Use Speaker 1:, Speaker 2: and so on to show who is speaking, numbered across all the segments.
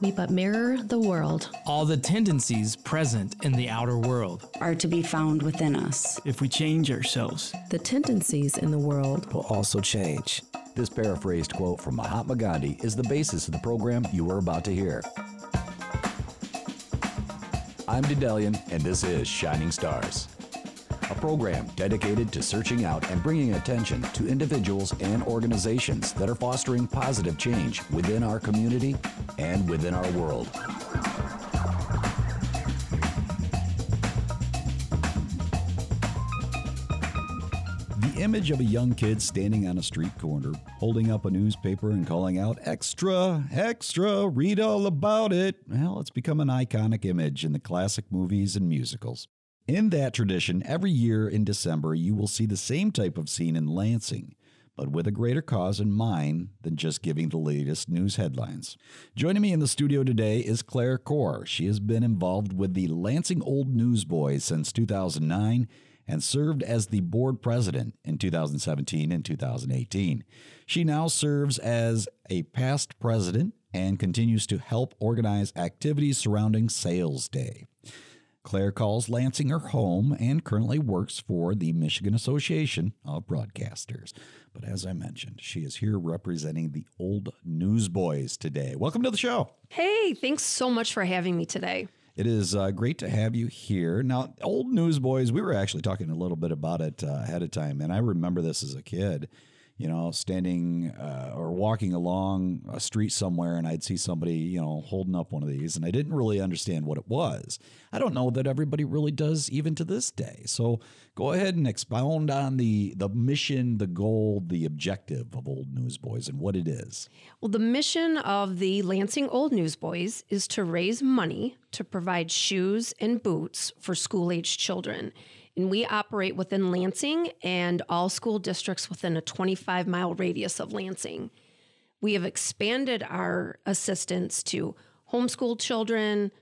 Speaker 1: we but mirror the world.
Speaker 2: All the tendencies present in the outer world
Speaker 3: are to be found within us.
Speaker 4: If we change ourselves,
Speaker 1: the tendencies in the world
Speaker 5: will also change.
Speaker 6: This paraphrased quote from Mahatma Gandhi is the basis of the program you are about to hear. I'm Dedelian, and this is Shining Stars, a program dedicated to searching out and bringing attention to individuals and organizations that are fostering positive change within our community and within our world.
Speaker 5: The image of a young kid standing on a street corner, holding up a newspaper and calling out, Extra, extra, read all about it. Well, it's become an iconic image in the classic movies and musicals. In that tradition, every year in December, you will see the same type of scene in Lansing, but with a greater cause in mind than just giving the latest news headlines. Joining me in the studio today is Claire Corr. She has been involved with the Lansing Old Newsboys since 2009 and served as the board president in 2017 and 2018. She now serves as a past president and continues to help organize activities surrounding Sales Day. Claire calls Lansing her home and currently works for the Michigan Association of Broadcasters. But as I mentioned, she is here representing the old newsboys today. Welcome to the show.
Speaker 7: Hey, thanks so much for having me today.
Speaker 5: It is uh, great to have you here. Now, old newsboys, we were actually talking a little bit about it uh, ahead of time, and I remember this as a kid you know, standing uh, or walking along a street somewhere and I'd see somebody, you know, holding up one of these and I didn't really understand what it was. I don't know that everybody really does even to this day. So go ahead and expound on the the mission, the goal, the objective of Old Newsboys and what it is.
Speaker 7: Well, the mission of the Lansing Old Newsboys is to raise money to provide shoes and boots for school-aged children and we operate within Lansing and all school districts within a 25 mile radius of Lansing. We have expanded our assistance to homeschool children,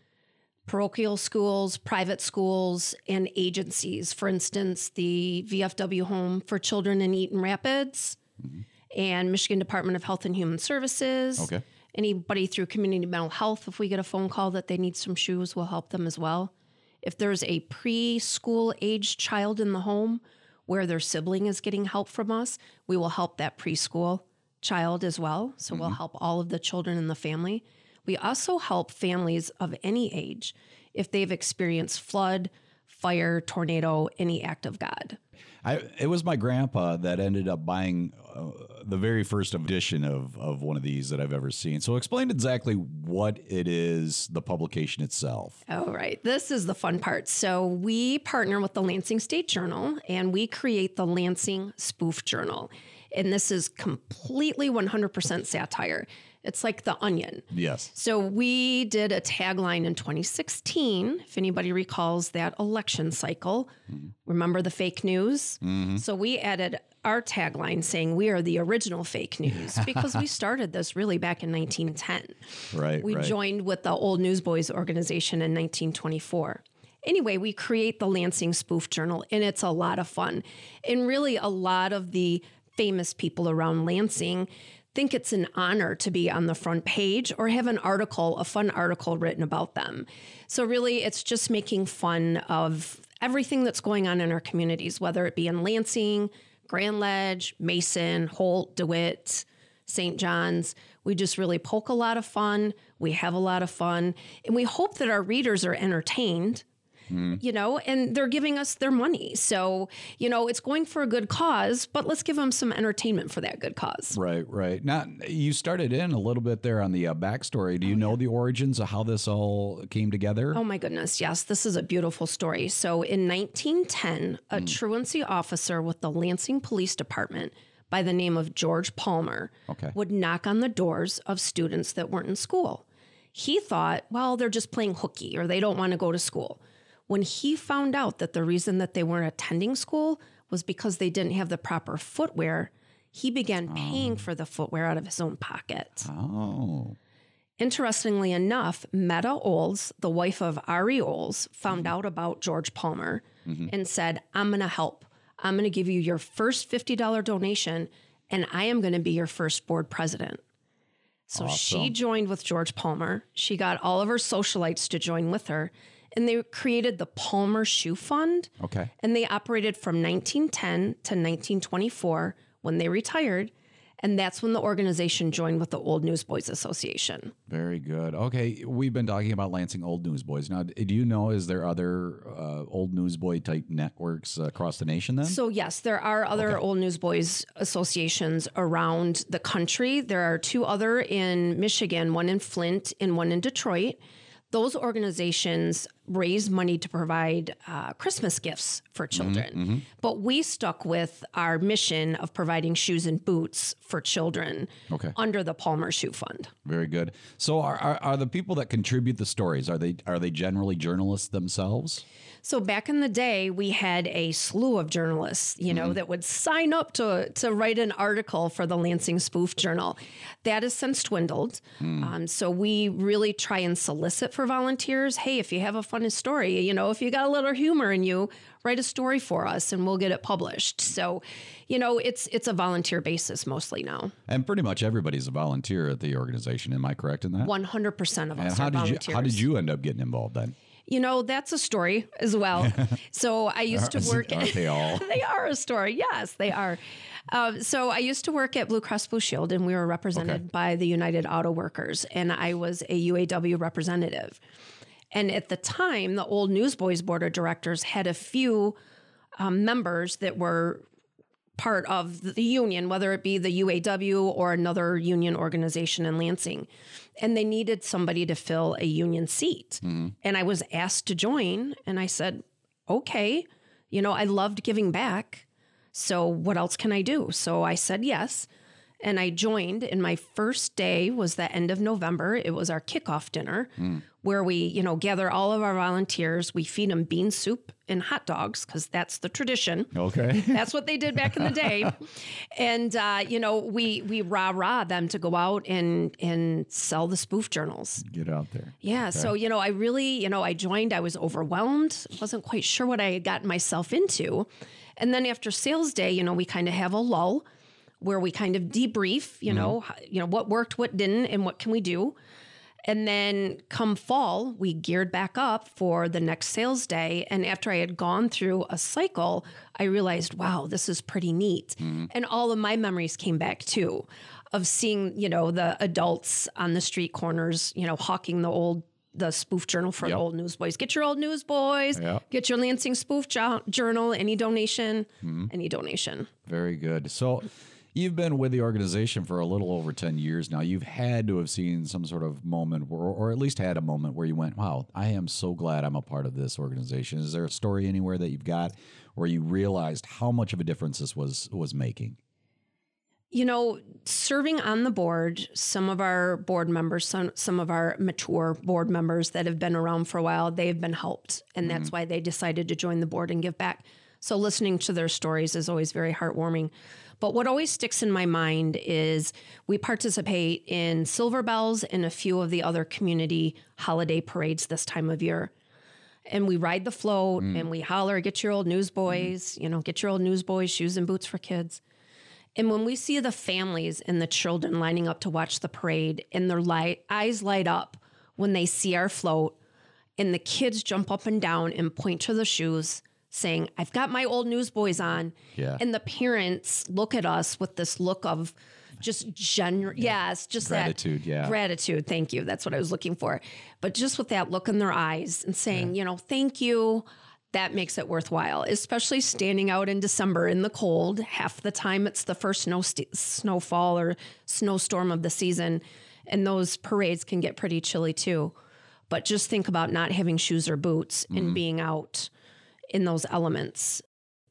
Speaker 7: parochial schools, private schools, and agencies. For instance, the VFW Home for Children in Eaton Rapids mm-hmm. and Michigan Department of Health and Human Services.
Speaker 5: Okay.
Speaker 7: Anybody through community mental health, if we get a phone call that they need some shoes, we'll help them as well. If there's a preschool age child in the home where their sibling is getting help from us, we will help that preschool child as well. So mm-hmm. we'll help all of the children in the family. We also help families of any age if they've experienced flood, fire, tornado, any act of God.
Speaker 5: I, it was my grandpa that ended up buying uh, the very first edition of, of one of these that I've ever seen. So explain exactly what it is, the publication itself.
Speaker 7: Oh, right. This is the fun part. So we partner with the Lansing State Journal and we create the Lansing Spoof Journal. And this is completely 100% satire. It's like the onion.
Speaker 5: Yes.
Speaker 7: So we did a tagline in 2016, if anybody recalls that election cycle. Mm-hmm. Remember the fake news? Mm-hmm. So we added our tagline saying we are the original fake news because we started this really back in 1910.
Speaker 5: Right.
Speaker 7: We
Speaker 5: right.
Speaker 7: joined with the Old Newsboys organization in 1924. Anyway, we create the Lansing Spoof Journal, and it's a lot of fun. And really, a lot of the famous people around Lansing think it's an honor to be on the front page or have an article, a fun article written about them. So, really, it's just making fun of everything that's going on in our communities, whether it be in Lansing, Grand Ledge, Mason, Holt, DeWitt, St. John's. We just really poke a lot of fun. We have a lot of fun. And we hope that our readers are entertained mm. you know, and they're giving us their money. So, you know, it's going for a good cause, but let's give them some entertainment for that good cause.
Speaker 5: Right, right. Now, you started in a little bit there on the uh, backstory. Do you oh, know yeah. the origins of how this all came together?
Speaker 7: Oh, my goodness. Yes, this is a beautiful story. So, in 1910, a mm. truancy officer with the Lansing Police Department by the name of George Palmer
Speaker 5: okay.
Speaker 7: would knock on the doors of students that weren't in school. He thought, well, they're just playing hooky or they don't want to go to school when he found out that the reason that they weren't attending school was because they didn't have the proper footwear, he began paying oh. for the footwear out of his own pocket.
Speaker 5: Oh.
Speaker 7: Interestingly enough, Metta Olds, the wife of R.E. Olds, found mm-hmm. out about George Palmer mm-hmm. and said, I'm going to help. I'm going to give you your first $50 donation, and I am going to be your first board president. So she joined with George Palmer. She got all of her socialites to join with her, and they created the Palmer Shoe Fund.
Speaker 5: Okay.
Speaker 7: And they operated from 1910 to 1924 when they retired. And that's when the organization joined with the Old Newsboys Association.
Speaker 5: Very good. Okay, we've been talking about Lansing Old Newsboys. Now, do you know is there other uh, old newsboy type networks across the nation? Then
Speaker 7: So, yes, there are other Old Newsboys associations around the country. There are two other in Michigan, one in Flint and one in Detroit. Those organizations raise money to provide uh, Christmas gifts for children. But we stuck with our mission of providing shoes and boots for children
Speaker 5: Okay.
Speaker 7: under the Palmer Shoe Fund.
Speaker 5: very good. So, are, are are the people that contribute the stories are they are they generally journalists themselves?
Speaker 7: So back in the day, we had a slew of journalists, you know, that would sign up to to write an article for the Lansing Spoof Journal. That has since dwindled. Um, so we really try and solicit for volunteers. Hey, if you have a funny story, you know, if you got a little humor in you, write a story for us, and we'll get it published. So, you know, it's it's a volunteer basis mostly now.
Speaker 5: And pretty much everybody's a volunteer at the organization. Am I correct in that?
Speaker 7: One hundred percent of us.
Speaker 5: and how
Speaker 7: are
Speaker 5: did you how did you end up getting involved then?
Speaker 7: You know, that's a story as well. so I used to work.
Speaker 5: Aren't they all?
Speaker 7: they are a story. Yes, they are. Um, so I used to work at Blue Cross Blue Shield, and we were represented by the United Auto Workers, and I was a UAW representative. And at the time, the old Newsboys Board of Directors had a few um, members that were part of the union, whether it be the UAW or another union organization in Lansing. And they needed somebody to fill a union seat. And I was asked to join, and I said, okay. You know, I loved giving back. So what else can I do? So I said yes. And I joined, and my first day was the end of November. It was our kickoff dinner where we, you know, gather all of our volunteers. We feed them bean soup and hot dogs because that's the tradition.
Speaker 5: Okay.
Speaker 7: That's what they did back in the day. And uh, you know, we we rah rah them to go out and and sell the spoof journals.
Speaker 5: Get out there.
Speaker 7: Yeah. So, you know, I really, you know, I joined, I was overwhelmed, wasn't quite sure what I had gotten myself into. And then after sales day, you know, we kind of have a lull where we kind of debrief, you know, you know, what worked, what didn't, and what can we do. And then come fall, we geared back up for the next sales day. And after I had gone through a cycle, I realized, wow, this is pretty neat. Mm-hmm. And all of my memories came back too of seeing, you know, the adults on the street corners, you know, hawking the old the spoof journal for
Speaker 5: Yep.
Speaker 7: the old newsboys. Get your old newsboys.
Speaker 5: Yep.
Speaker 7: Get your Lansing spoof jo- journal. Any donation, mm-hmm. any donation.
Speaker 5: Very good. So you've been with the organization for a little over 10 years now. You've had to have seen some sort of moment where, or at least had a moment where you went, wow, I am so glad I'm a part of this organization. Is there a story anywhere that you've got where you realized how much of a difference this was was making?
Speaker 7: you know, serving on the board, some of our board members, some some of our mature board members that have been around for a while, they've been helped, and that's mm-hmm. why they decided to join the board and give back. So listening to their stories is always very heartwarming. But what always sticks in my mind is we participate in Silver Bells and a few of the other community holiday parades this time of year. And we ride the float mm. and we holler, get your old newsboys, mm-hmm. you know, get your old newsboys, shoes and boots for kids. And when we see the families and the children lining up to watch the parade and their light, eyes light up when they see our float and the kids jump up and down and point to the shoes saying, I've got my old newsboys on.
Speaker 5: Yeah.
Speaker 7: And the parents look at us with this look of just genuine, yes, just
Speaker 5: Gratitude,
Speaker 7: that
Speaker 5: yeah.
Speaker 7: gratitude. Thank you. That's what I was looking for. But just with that look in their eyes and saying, you know, thank you, that makes it worthwhile, especially standing out in December in the cold. Half the time it's the first snow st- snowfall or snowstorm of the season. And those parades can get pretty chilly too. But just think about not having shoes or boots and mm-hmm. being out in those elements.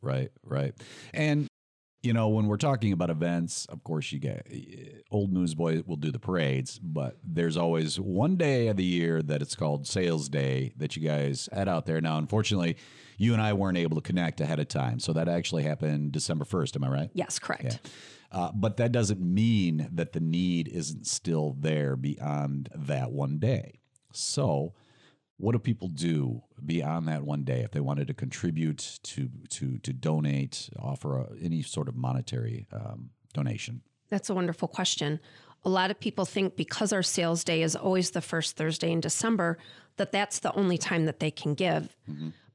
Speaker 5: Right, right. And you know, when we're talking about events, of course, you get old newsboy will do the parades, but there's always one day of the year that it's called sales day that you guys head out there. Now, unfortunately, you and I weren't able to connect ahead of time, so that actually happened December first. Am I right?
Speaker 7: Yes, correct.
Speaker 5: Uh, but that doesn't mean that the need isn't still there beyond that one day. So, what do people do beyond that one day if they wanted to contribute to to to donate, offer a, any sort of monetary um, donation?
Speaker 7: That's a wonderful question. A lot of people think because our sales day is always the first Thursday in December, that that's the only time that they can give.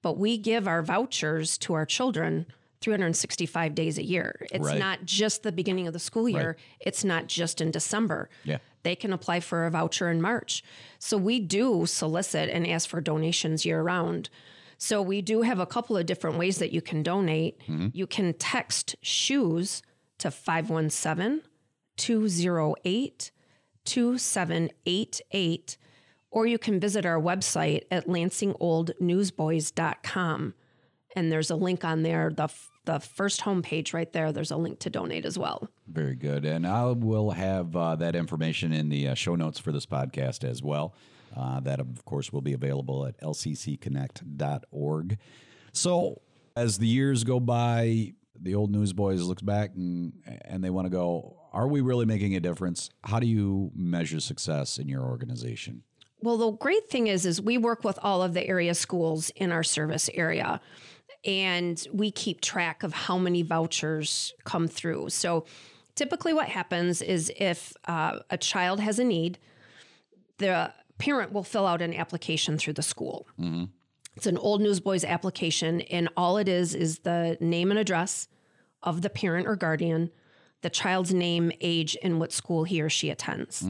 Speaker 7: But we give our vouchers to our children 365 days a year. It's
Speaker 5: Right.
Speaker 7: not just the beginning of the school year, it's not just in December.
Speaker 5: Yeah.
Speaker 7: They can apply for a voucher in March. So we do solicit and ask for donations year round. So we do have a couple of different ways that you can donate. Mm-hmm. You can text shoes to 517 208 2788, or you can visit our website at lansingoldnewsboys.com. And there's a link on there, the, the first homepage right there, there's a link to donate as well.
Speaker 5: Very good. And I will have uh, that information in the uh, show notes for this podcast as well. Uh, that, of course, will be available at lccconnect.org. So, as the years go by, the old newsboys looks back and and they want to go, are we really making a difference? How do you measure success in your organization?
Speaker 7: Well, the great thing is, is we work with all of the area schools in our service area, and we keep track of how many vouchers come through. So, typically, what happens is if uh, a child has a need, the parent will fill out an application through the school. It's an old Newsboys application, and all it is is the name and address of the parent or guardian, the child's name, age, and what school he or she attends.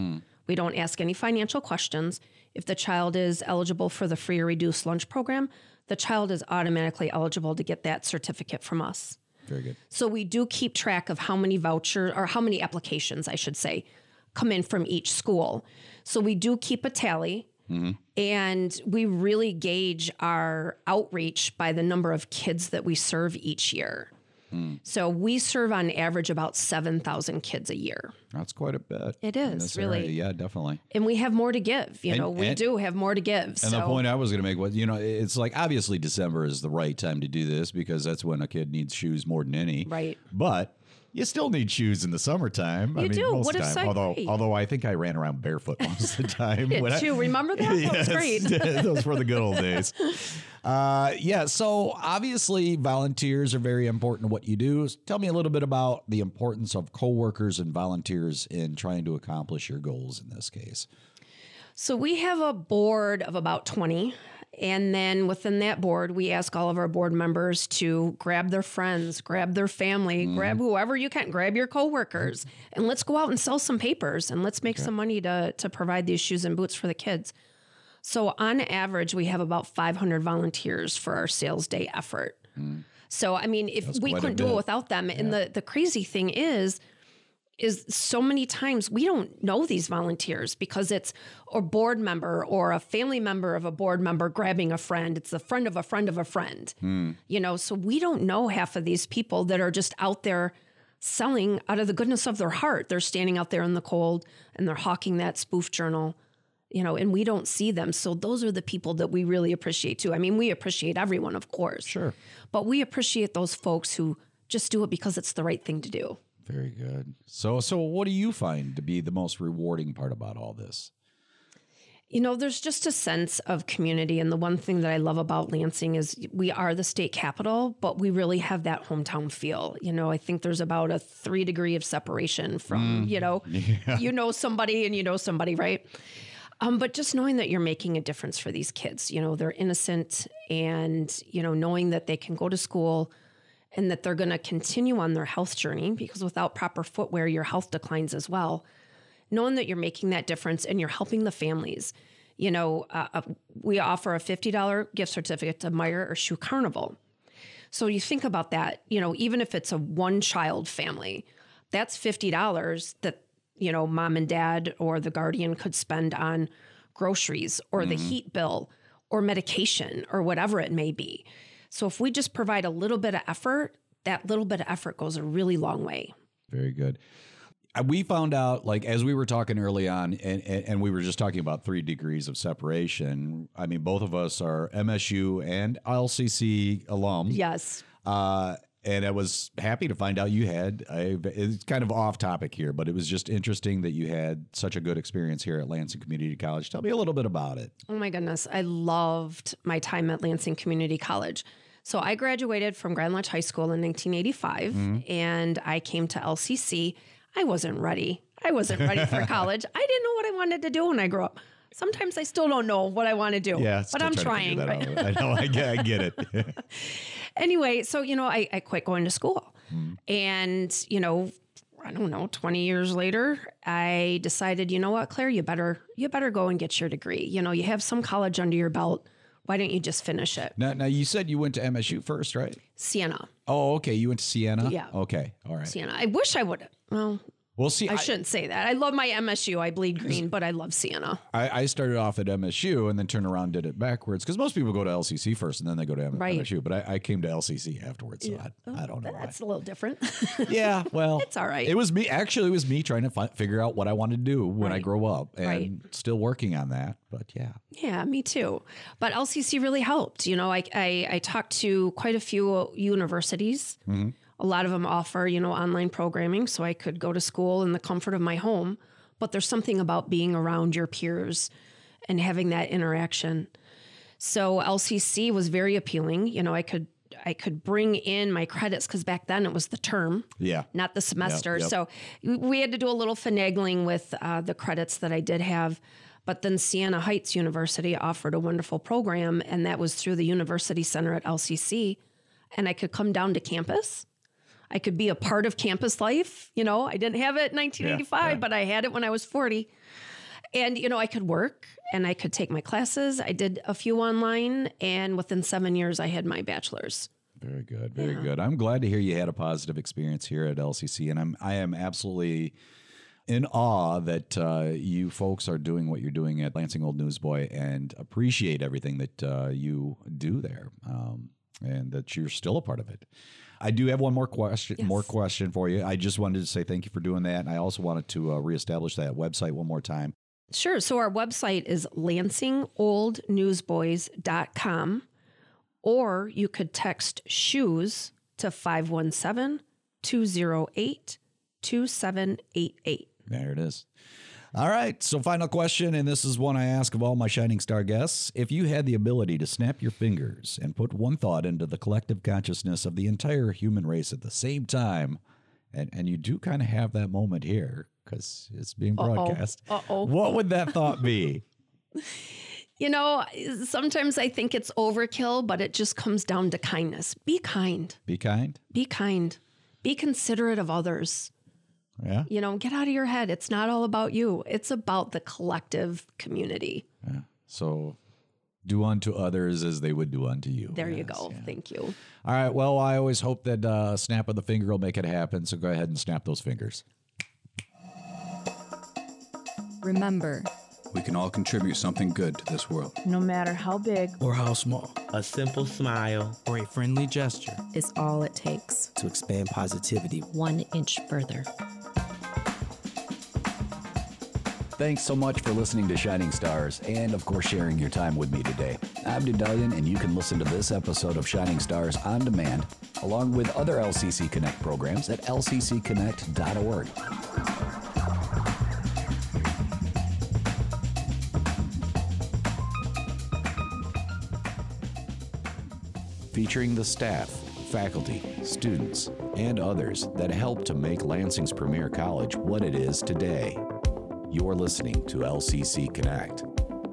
Speaker 7: We don't ask any financial questions. If the child is eligible for the free or reduced lunch program, the child is automatically eligible to get that certificate from us.
Speaker 5: Very good.
Speaker 7: So we do keep track of how many voucher or how many applications, I should say, come in from each school. So we do keep a tally. Mm-hmm. And we really gauge our outreach by the number of kids that we serve each year. So we serve on average about 7,000 kids a year.
Speaker 5: That's quite a bit.
Speaker 7: It is, really.
Speaker 5: area. Yeah, definitely.
Speaker 7: And we have more to give. You
Speaker 5: And-
Speaker 7: know, we
Speaker 5: and-
Speaker 7: do have more to give.
Speaker 5: And
Speaker 7: so
Speaker 5: the point I was going to make was, you know, it's like obviously December is the right time to do this because that's when a kid needs shoes more than any.
Speaker 7: Right.
Speaker 5: But you still need shoes in the summertime. I
Speaker 7: You
Speaker 5: mean,
Speaker 7: do.
Speaker 5: most
Speaker 7: What
Speaker 5: of
Speaker 7: if
Speaker 5: the time.
Speaker 7: so-
Speaker 5: Although,
Speaker 7: hey.
Speaker 5: although I think I ran around barefoot most of the time. when I-
Speaker 7: Did you remember that? That was great.
Speaker 5: Those were the good old days. Uh, yeah. So obviously, volunteers are very important to what you do. Tell me a little bit about the importance of coworkers and volunteers in trying to accomplish your goals in this case.
Speaker 7: So we have a board of about 20. And then within that board, we ask all of our board members to grab their friends, grab their family, grab whoever you can, grab your coworkers, and let's go out and sell some papers and let's make some money to, to provide these shoes and boots for the kids. So on average, we have about 500 volunteers for our sales day effort. So I mean, if we couldn't do it without them, and the the crazy thing is, is so many times we don't know these volunteers because it's a board member or a family member of a board member grabbing a friend. It's a friend of a friend of a friend. Hmm. You know, so we don't know half of these people that are just out there selling out of the goodness of their heart. They're standing out there in the cold and they're hawking that spoof journal. You know, and we don't see them. So those are the people that we really appreciate too. I mean, we appreciate everyone, of course.
Speaker 5: Sure.
Speaker 7: But we appreciate those folks who just do it because it's the right thing to do.
Speaker 5: Very good. So, so what do you find to be the most rewarding part about all this?
Speaker 7: You know, there's just a sense of community. And the one thing that I love about Lansing is we are the state capital, but we really have that hometown feel. You know, I think there's about a three degree of separation from, you know, you know somebody and you know somebody, right? Um, but just knowing that you're making a difference for these kids, you know, they're innocent and, you know, knowing that they can go to school and that they're going to continue on their health journey because without proper footwear, your health declines as well knowing that you're making that difference and you're helping the families. You know, uh, uh, we offer a $50 gift certificate to Meijer or Shoe Carnival. So you think about that, you know, even if it's a one child family, that's $50 that, you know, mom and dad or the guardian could spend on groceries or the heat bill or medication or whatever it may be. So if we just provide a little bit of effort, that little bit of effort goes a really long way.
Speaker 5: Very good. Uh, We found out, like as we were talking early on, and, and, and we were just talking about three degrees of separation. I mean, both of us are MSU and LCC alums.
Speaker 7: Yes.
Speaker 5: Uh, and I was happy to find out you had. A, it's kind of off topic here, but it was just interesting that you had such a good experience here at Lansing Community College. Tell me a little bit about it.
Speaker 7: Oh my goodness. I loved my time at Lansing Community College. So I graduated from Grand Ledge High School in 1985 and I came to LCC. I wasn't ready. I wasn't ready for college. I didn't know what I wanted to do when I grew up. Sometimes I still don't know what I want to do.
Speaker 5: Yeah,
Speaker 7: but I'm
Speaker 5: trying.
Speaker 7: right?
Speaker 5: I know. I get, I get it.
Speaker 7: anyway, so you know, I, I quit going to school,
Speaker 5: Hmm.
Speaker 7: and you know, I don't know, twenty years later, I decided, you know what, Claire, you better you better go and get your degree. You know, you have some college under your belt. Why don't you just finish it?
Speaker 5: now, now, you said you went to MSU first, right?
Speaker 7: Siena,
Speaker 5: Oh, okay. You went to Siena.
Speaker 7: Yeah.
Speaker 5: Okay. All right.
Speaker 7: Siena. I wish I would. Well,
Speaker 5: Well, see,
Speaker 7: I, shouldn't say that. I love my MSU. I bleed green, but I love Siena.
Speaker 5: I, I started off at MSU and then turned around and did it backwards because most people go to LCC first and then they go to M-
Speaker 7: Right.
Speaker 5: MSU. But I, I came to LCC afterwards, so I, I don't know oh, why.
Speaker 7: That's a little different.
Speaker 5: Yeah, well,
Speaker 7: It's all right.
Speaker 5: It was me. Actually, it was me trying to fi- figure out what I wanted to do when I
Speaker 7: Right.
Speaker 5: grow up, and
Speaker 7: Right.
Speaker 5: still working on that. But yeah,
Speaker 7: Yeah, me too. But LCC really helped. You know, I I, I talked to quite a few universities. Mm-hmm. A lot of them offer, you know, online programming, so I could go to school in the comfort of my home. But there's something about being around your peers and having that interaction. So LCC was very appealing. You know, I could I could bring in my credits because back then it was the term
Speaker 5: yeah,
Speaker 7: not the semester.
Speaker 5: yep.
Speaker 7: So we had to do a little finagling with uh, the credits that I did have. But then Siena Heights University offered a wonderful program, and that was through the University Center at LCC. And I could come down to campus. I could be a part of campus life. You know, I didn't have it in 1985,
Speaker 5: yeah.
Speaker 7: but I had it when I was 40. And, you know, I could work and I could take my classes. I did a few online, and within seven years, I had my bachelor's.
Speaker 5: very good, very good. I'm glad to hear you had a positive experience here at LCC, and I'm I am absolutely in awe that uh, you folks are doing what you're doing at Lansing Old Newsboy, and appreciate everything that uh, you do there, um, and that you're still a part of it. I do have one more question. More question for you. I just wanted to say thank you for doing that, and I also wanted to uh, reestablish that website one more time.
Speaker 7: Sure. So our website is lansingoldnewsboys.com, or you could text shoes to 517 208 2788.
Speaker 5: There it is. All right. So, final question, and this is one I ask of all my Shining Star guests. If you had the ability to snap your fingers and put one thought into the collective consciousness of the entire human race at the same time, and, and you do kind of have that moment here because it's being broadcast,
Speaker 7: Uh-oh.
Speaker 5: what would that thought be?
Speaker 7: You know, sometimes I think it's overkill, but it just comes down to kindness. Be kind.
Speaker 5: Be kind.
Speaker 7: Be kind. Be considerate of others.
Speaker 5: Yeah.
Speaker 7: You know, get out of your head. It's not all about you, it's about the collective community. Yeah.
Speaker 5: So, do unto others as they would do unto you.
Speaker 7: There you go.
Speaker 5: yeah.
Speaker 7: Thank you.
Speaker 5: All right. Well, I always hope that uh, snap of the finger will make it happen. So, go ahead and snap those fingers.
Speaker 3: Remember,
Speaker 4: We can all contribute something good to this world.
Speaker 8: No matter how big
Speaker 9: or how small
Speaker 10: A simple smile
Speaker 2: Or a friendly gesture.
Speaker 1: Is all it takes.
Speaker 9: to expand positivity.
Speaker 1: One inch further.
Speaker 6: Thanks so much for listening to Shining Stars and, of course, sharing your time with me today. I'm Dedalian, and you can listen to this episode of Shining Stars on demand, along with other LCC Connect programs at lccconnect.org. Featuring the staff, faculty, students, and others that help to make Lansing's premier college what it is today. You're listening to LCC Connect.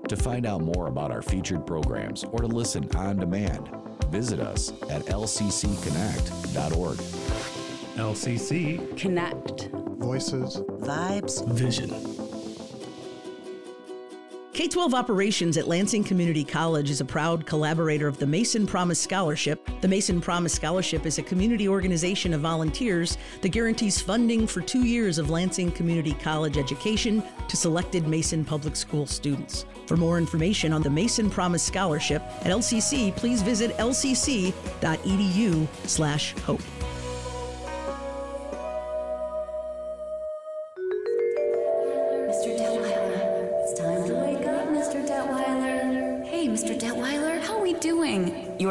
Speaker 6: To find out more about our featured programs or to listen on demand, visit us at lccconnect.org.
Speaker 2: LCC
Speaker 3: connect.
Speaker 11: Voices.
Speaker 10: vibes
Speaker 9: Vision.
Speaker 8: K 12 Operations at Lansing Community College is a proud collaborator of the Mason Promise Scholarship. The Mason Promise Scholarship is a community organization of volunteers that guarantees funding for two years of Lansing Community College education to selected Mason Public School students. For more information on the Mason Promise Scholarship at LCC, please visit lcc.edu/slash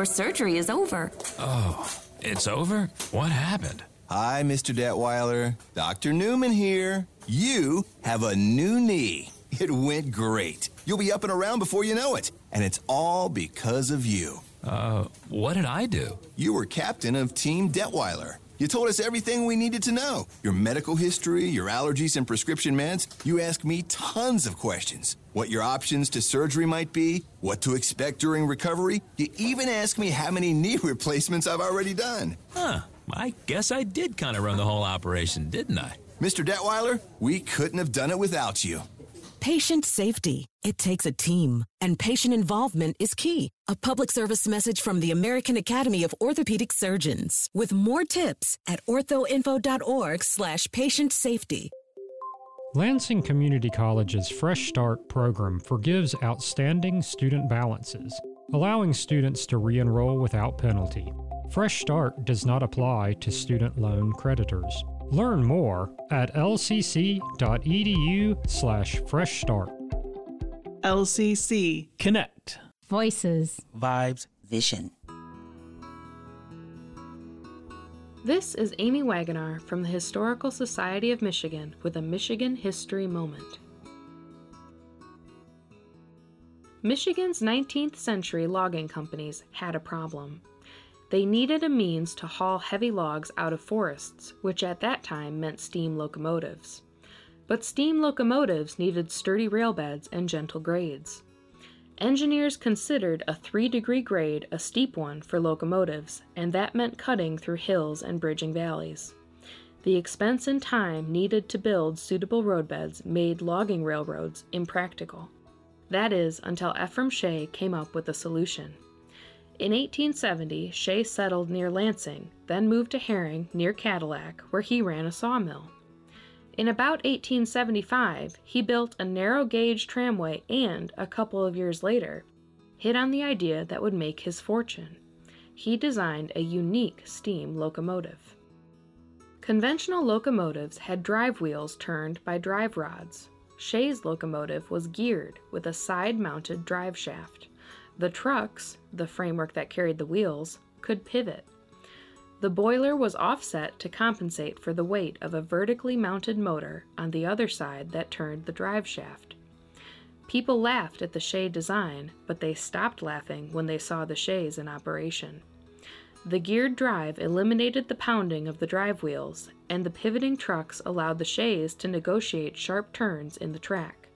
Speaker 12: Your surgery is over.
Speaker 13: Oh, it's over? What happened?
Speaker 14: Hi, Mr. Detweiler. Dr. Newman here. You have a new knee. It went great. You'll be up and around before you know it. And it's all because of you.
Speaker 13: Uh, what did I do?
Speaker 14: You were captain of Team Detweiler. You told us everything we needed to know your medical history, your allergies and prescription meds. You asked me tons of questions. What your options to surgery might be, what to expect during recovery. You even asked me how many knee replacements I've already done.
Speaker 13: Huh. I guess I did kind of run the whole operation, didn't I?
Speaker 14: Mr. Detweiler, we couldn't have done it without you.
Speaker 11: Patient safety. It takes a team, and patient involvement is key. A public service message from the American Academy of Orthopedic Surgeons with more tips at orthoinfo.org/slash patient safety.
Speaker 15: Lansing Community College's Fresh Start program forgives outstanding student balances, allowing students to re enroll without penalty. Fresh Start does not apply to student loan creditors. Learn more at lcc.edu/slash fresh start.
Speaker 16: LCC
Speaker 2: Connect.
Speaker 1: Voices.
Speaker 10: Vibes. Vision.
Speaker 17: This is Amy Wagonar from the Historical Society of Michigan with a Michigan History Moment. Michigan's 19th century logging companies had a problem. They needed a means to haul heavy logs out of forests, which at that time meant steam locomotives. But steam locomotives needed sturdy rail beds and gentle grades. Engineers considered a 3 degree grade a steep one for locomotives, and that meant cutting through hills and bridging valleys. The expense and time needed to build suitable roadbeds made logging railroads impractical. That is, until Ephraim Shay came up with a solution. In 1870, Shay settled near Lansing, then moved to Haring, near Cadillac, where he ran a sawmill. In about 1875, he built a narrow gauge tramway and, a couple of years later, hit on the idea that would make his fortune. He designed a unique steam locomotive. Conventional locomotives had drive wheels turned by drive rods. Shay's locomotive was geared with a side mounted drive shaft. The trucks, the framework that carried the wheels, could pivot. The boiler was offset to compensate for the weight of a vertically mounted motor on the other side that turned the drive shaft. People laughed at the Shay design, but they stopped laughing when they saw the Shays in operation. The geared drive eliminated the pounding of the drive wheels, and the pivoting trucks allowed the Shays to negotiate sharp turns in the track.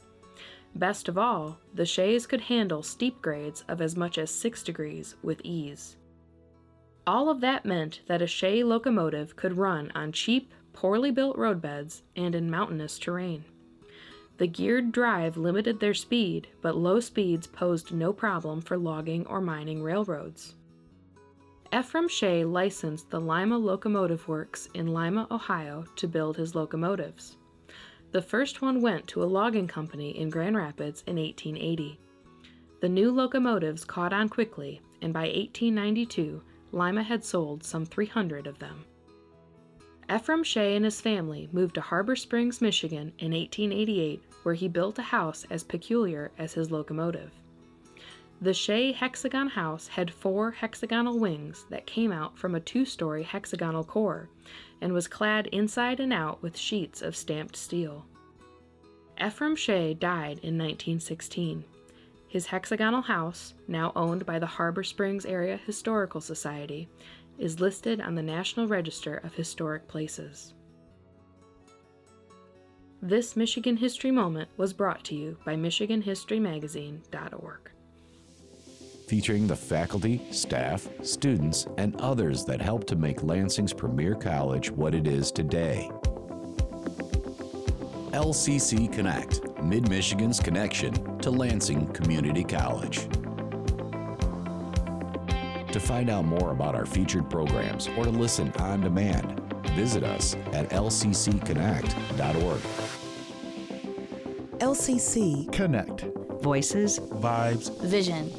Speaker 17: Best of all, the Shays could handle steep grades of as much as 6 degrees with ease. All of that meant that a Shay locomotive could run on cheap, poorly built roadbeds and in mountainous terrain. The geared drive limited their speed, but low speeds posed no problem for logging or mining railroads. Ephraim Shay licensed the Lima Locomotive Works in Lima, Ohio to build his locomotives. The first one went to a logging company in Grand Rapids in 1880. The new locomotives caught on quickly, and by 1892, Lima had sold some 300 of them. Ephraim Shay and his family moved to Harbor Springs, Michigan in 1888, where he built a house as peculiar as his locomotive. The Shay hexagon house had four hexagonal wings that came out from a two story hexagonal core and was clad inside and out with sheets of stamped steel. Ephraim Shay died in 1916. His hexagonal house, now owned by the Harbor Springs Area Historical Society, is listed on the National Register of Historic Places. This Michigan History Moment was brought to you by MichiganHistoryMagazine.org.
Speaker 6: Featuring the faculty, staff, students, and others that helped to make Lansing's premier college what it is today. LCC Connect, Mid Michigan's connection to Lansing Community College. To find out more about our featured programs or to listen on demand, visit us at lccconnect.org.
Speaker 18: LCC
Speaker 2: Connect.
Speaker 18: Voices,
Speaker 10: Vibes.
Speaker 12: Vision.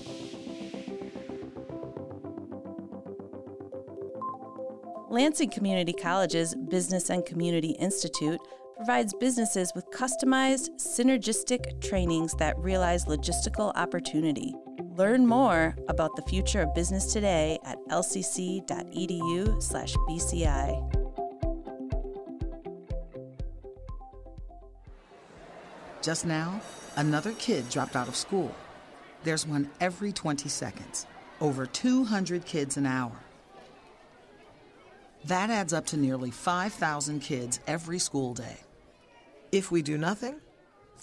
Speaker 19: Lansing Community College's Business and Community Institute provides businesses with customized, synergistic trainings that realize logistical opportunity. Learn more about the future of business today at lcc.edu/bci.
Speaker 20: Just now, another kid dropped out of school. There's one every 20 seconds. Over 200 kids an hour. That adds up to nearly 5,000 kids every school day.
Speaker 16: If we do nothing,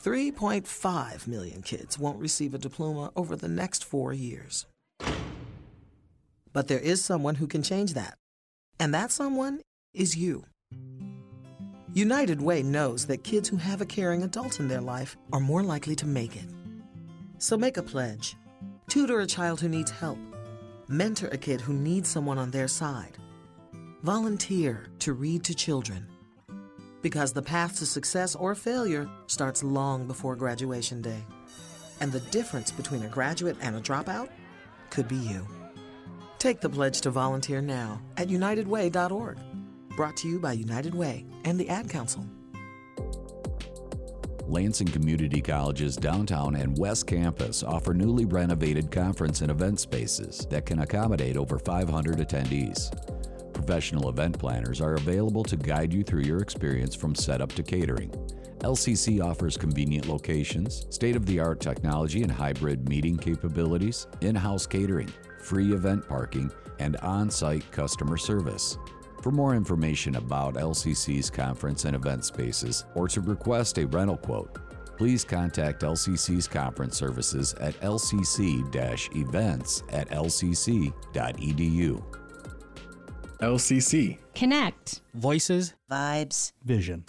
Speaker 16: 3.5 million kids won't receive a diploma over the next four years. But there is someone who can change that, and that someone is you. United Way knows that kids who have a caring adult in their life are more likely to make it. So make a pledge. Tutor a child who needs help. Mentor a kid who needs someone on their side. Volunteer to read to children. Because the path to success or failure starts long before graduation day. And the difference between a graduate and a dropout could be you. Take the pledge to volunteer now at unitedway.org. Brought to you by United Way and the Ad Council.
Speaker 6: Lansing Community College's downtown and west campus offer newly renovated conference and event spaces that can accommodate over 500 attendees. Professional event planners are available to guide you through your experience from setup to catering. LCC offers convenient locations, state of the art technology and hybrid meeting capabilities, in house catering, free event parking, and on site customer service. For more information about LCC's conference and event spaces or to request a rental quote, please contact LCC's conference services at lcc events at lcc.edu.
Speaker 2: LCC.
Speaker 1: Connect.
Speaker 2: Voices.
Speaker 8: Vibes.
Speaker 2: Vision.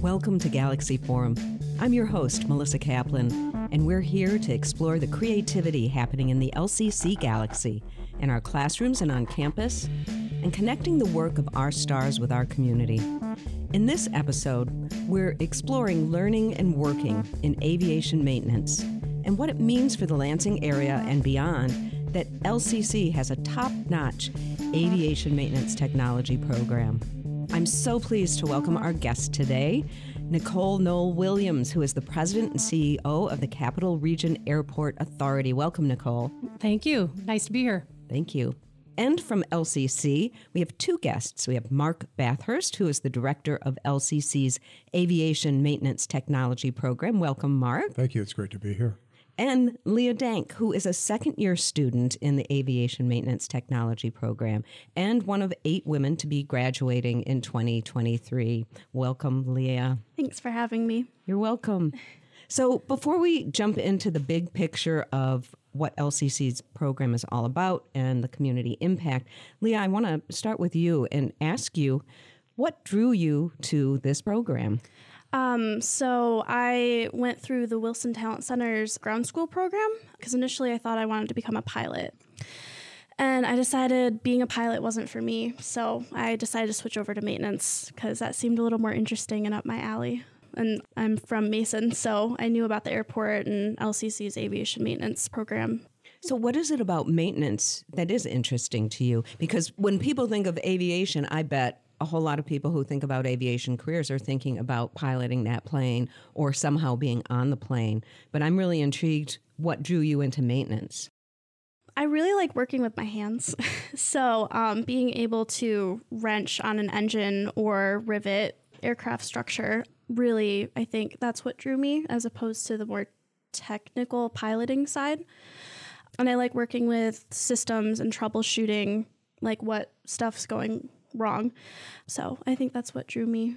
Speaker 18: Welcome to Galaxy Forum. I'm your host, Melissa Kaplan, and we're here to explore the creativity happening in the LCC galaxy, in our classrooms and on campus, and connecting the work of our stars with our community. In this episode, we're exploring learning and working in aviation maintenance and what it means for the Lansing area and beyond that LCC has a top notch aviation maintenance technology program. I'm so pleased to welcome our guest today, Nicole Noll-Williams, who is the president and CEO of the Capital Region Airport Authority. Welcome, Nicole.
Speaker 21: Thank you. Nice to be here.
Speaker 18: Thank you. And from LCC, we have two guests. We have Mark Bathurst, who is the director of LCC's Aviation Maintenance Technology Program. Welcome, Mark.
Speaker 22: Thank you. It's great to be here
Speaker 18: and Leah Dack, who is a second year student in the Aviation Maintenance Technology program and one of eight women to be graduating in 2023. Welcome, Leah.
Speaker 23: Thanks for having me.
Speaker 18: You're welcome. So, before we jump into the big picture of what LCC's program is all about and the community impact, Leah, I want to start with you and ask you what drew you to this program?
Speaker 23: Um, so I went through the Wilson Talent Center's ground school program because initially I thought I wanted to become a pilot. And I decided being a pilot wasn't for me. So I decided to switch over to maintenance because that seemed a little more interesting and up my alley. And I'm from Mason, so I knew about the airport and LCC's aviation maintenance program.
Speaker 18: So, what is it about maintenance that is interesting to you? Because when people think of aviation, I bet a whole lot of people who think about aviation careers are thinking about piloting that plane or somehow being on the plane. But I'm really intrigued what drew you into maintenance.
Speaker 23: I really like working with my hands. so, um, being able to wrench on an engine or rivet aircraft structure, really, I think that's what drew me as opposed to the more technical piloting side. And I like working with systems and troubleshooting, like what stuff's going wrong. So I think that's what drew me.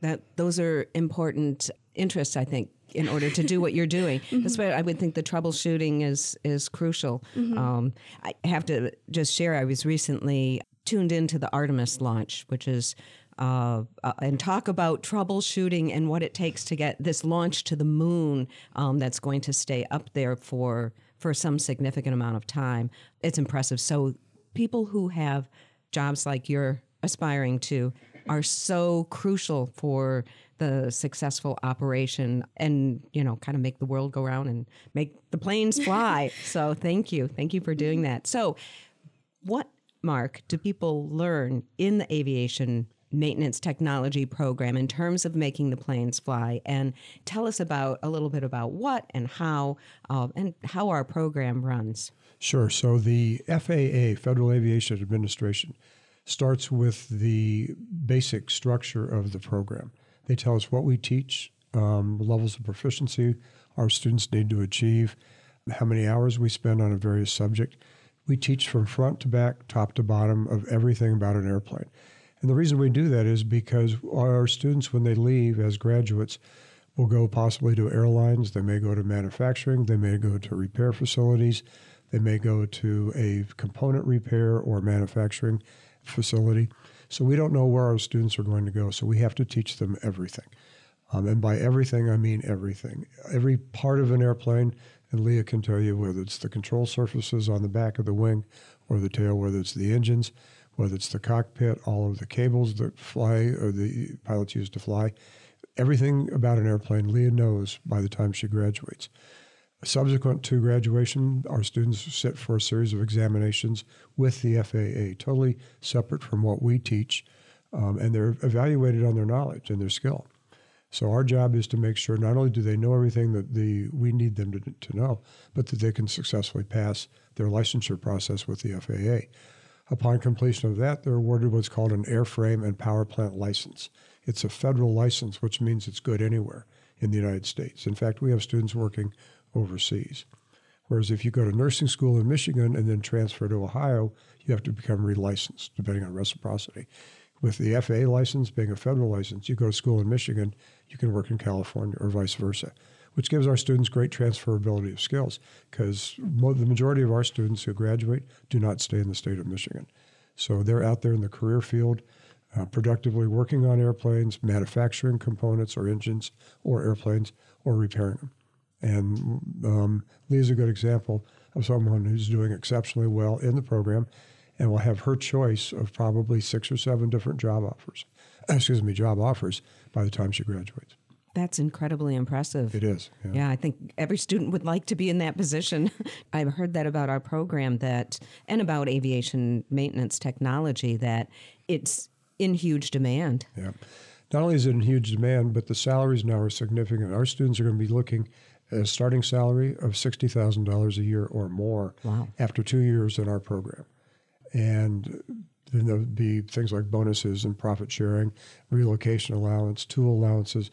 Speaker 18: That those are important interests, I think, in order to do what you're doing. mm-hmm. That's why I would think the troubleshooting is is crucial. Mm-hmm. Um, I have to just share. I was recently tuned into the Artemis launch, which is. Uh, uh, and talk about troubleshooting and what it takes to get this launch to the moon um, that's going to stay up there for for some significant amount of time. It's impressive. So people who have jobs like you're aspiring to are so crucial for the successful operation and you know kind of make the world go around and make the planes fly so thank you thank you for doing that so what mark do people learn in the aviation maintenance technology program in terms of making the planes fly and tell us about a little bit about what and how uh, and how our program runs
Speaker 22: sure so the faa federal aviation administration starts with the basic structure of the program. They tell us what we teach, um, levels of proficiency our students need to achieve, how many hours we spend on a various subject. We teach from front to back, top to bottom of everything about an airplane. And the reason we do that is because our students, when they leave as graduates, will go possibly to airlines, they may go to manufacturing, they may go to repair facilities, they may go to a component repair or manufacturing facility. So we don't know where our students are going to go, so we have to teach them everything. Um, and by everything, I mean everything. Every part of an airplane, and Leah can tell you whether it's the control surfaces on the back of the wing or the tail, whether it's the engines, whether it's the cockpit, all of the cables that fly or the pilots use to fly. Everything about an airplane, Leah knows by the time she graduates. Subsequent to graduation, our students sit for a series of examinations with the FAA, totally separate from what we teach, um, and they're evaluated on their knowledge and their skill. So our job is to make sure not only do they know everything that the we need them to, to know, but that they can successfully pass their licensure process with the FAA. Upon completion of that, they're awarded what's called an airframe and power plant license. It's a federal license, which means it's good anywhere in the United States. In fact, we have students working overseas. Whereas if you go to nursing school in Michigan and then transfer to Ohio, you have to become relicensed, depending on reciprocity. With the FAA license being a federal license, you go to school in Michigan, you can work in California or vice versa, which gives our students great transferability of skills because the majority of our students who graduate do not stay in the state of Michigan. So they're out there in the career field, uh, productively working on airplanes, manufacturing components or engines or airplanes, or repairing them. And um, Leah's a good example of someone who's doing exceptionally well in the program and will have her choice of probably six or seven different job offers, excuse me, job offers by the time she graduates.
Speaker 18: That's incredibly impressive.
Speaker 22: It is.
Speaker 18: Yeah. yeah. I think every student would like to be in that position. I've heard that about our program that and about aviation maintenance technology that it's in huge demand.
Speaker 22: Yeah. Not only is it in huge demand, but the salaries now are significant. Our students are going to be looking at a starting salary of $60,000 a year or more
Speaker 18: wow.
Speaker 22: after two years in our program. And then there'll be things like bonuses and profit sharing, relocation allowance, tool allowances,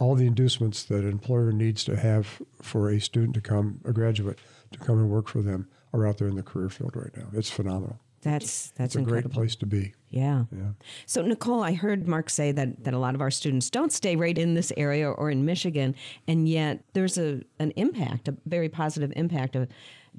Speaker 22: all the inducements that an employer needs to have for a student to come, a graduate, to come and work for them are out there in the career field right now. It's phenomenal.
Speaker 18: That's that's
Speaker 22: it's a
Speaker 18: incredible.
Speaker 22: great place to be.
Speaker 18: Yeah.
Speaker 22: Yeah.
Speaker 18: So Nicole, I heard Mark say that that a lot of our students don't stay right in this area or in Michigan, and yet there's a an impact, a very positive impact of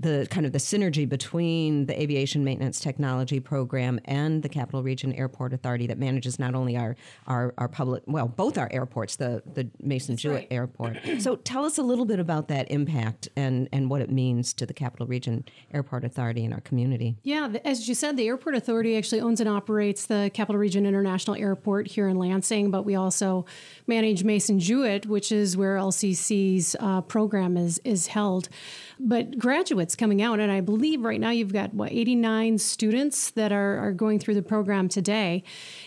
Speaker 18: the kind of the synergy between the aviation maintenance technology program and the Capital Region Airport Authority that manages not only our our, our public well both our airports the the Mason Jewett right. Airport. so tell us a little bit about that impact and and what it means to the Capital Region Airport Authority and our community.
Speaker 21: Yeah, as you said, the Airport Authority actually owns and operates the Capital Region International Airport here in Lansing, but we also manage Mason Jewett, which is where LCC's uh, program is is held but graduates coming out, and I believe right now you've got what 89 students that are, are going through the program today.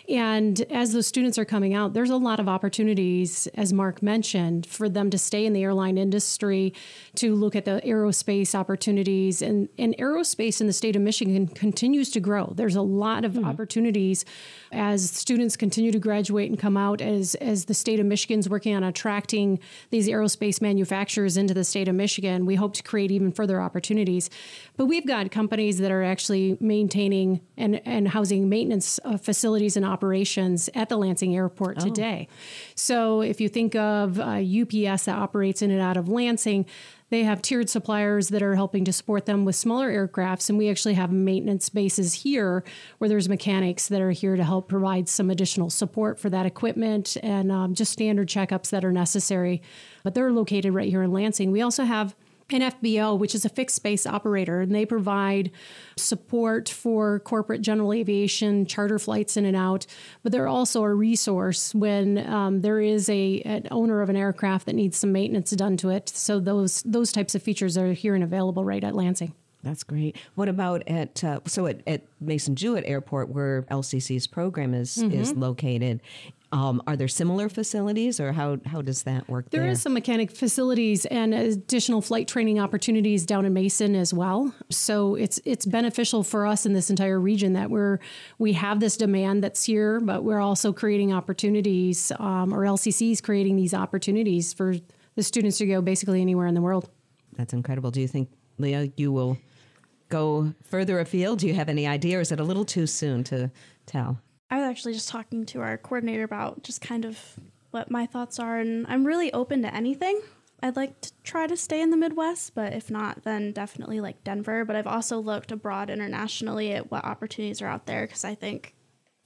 Speaker 21: And as those students are coming out, there's a lot of opportunities, as Mark mentioned, for them to stay in the airline industry, to look at the aerospace opportunities. And, and aerospace in the state of Michigan continues to grow. There's a lot of mm-hmm. opportunities as students continue to graduate and come out, as, as the state of Michigan's working on attracting these aerospace manufacturers into the state of Michigan. We hope to create even further opportunities. But we've got companies that are actually maintaining and, and housing maintenance uh, facilities and operations at the Lansing Airport oh. today. So if you think of uh, UPS that operates in and out of Lansing, they have tiered suppliers that are helping to support them with smaller aircrafts, and we actually have maintenance bases here where there's mechanics that are here to help provide some additional support for that equipment and um, just standard checkups that are necessary. But they're located right here in Lansing. We also have an FBO, which is a fixed base operator, and they provide support for corporate general aviation charter flights in and out. But they're also a resource when um, there is a an owner of an aircraft that needs some maintenance done to it. So those those types of features are here and available right at Lansing.
Speaker 18: That's great. What about at uh, so at, at Mason Jewett Airport, where LCC's program is mm-hmm. is located? Um, are there similar facilities, or how how does that work?
Speaker 21: There
Speaker 18: there
Speaker 21: is some mechanic facilities and additional flight training opportunities down in Mason as well. So it's it's beneficial for us in this entire region that we're we have this demand that's here, but we're also creating opportunities, um, or LCCs creating these opportunities for the students to go basically anywhere in the world.
Speaker 18: That's incredible. Do you think, Leah, you will go further afield? Do you have any idea, or is it a little too soon to tell?
Speaker 23: I was actually just talking to our coordinator about just kind of what my thoughts are, and I'm really open to anything. I'd like to try to stay in the Midwest, but if not, then definitely like Denver. But I've also looked abroad internationally at what opportunities are out there because I think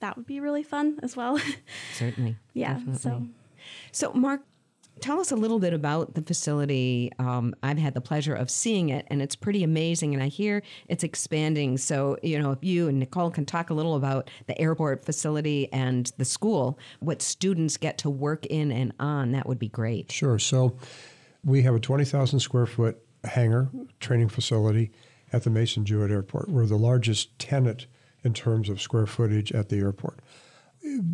Speaker 23: that would be really fun as well.
Speaker 18: Certainly.
Speaker 23: yeah.
Speaker 18: Definitely.
Speaker 23: So,
Speaker 18: So, Mark, tell us a little bit about the facility. Um, I've had the pleasure of seeing it, and it's pretty amazing. And I hear it's expanding. So, you know, if you and Nicole can talk a little about the airport facility and the school, what students get to work in and on, that would be great.
Speaker 22: Sure. So we have a 20,000 square foot hangar training facility at the Mason Jewett Airport. We're the largest tenant in terms of square footage at the airport.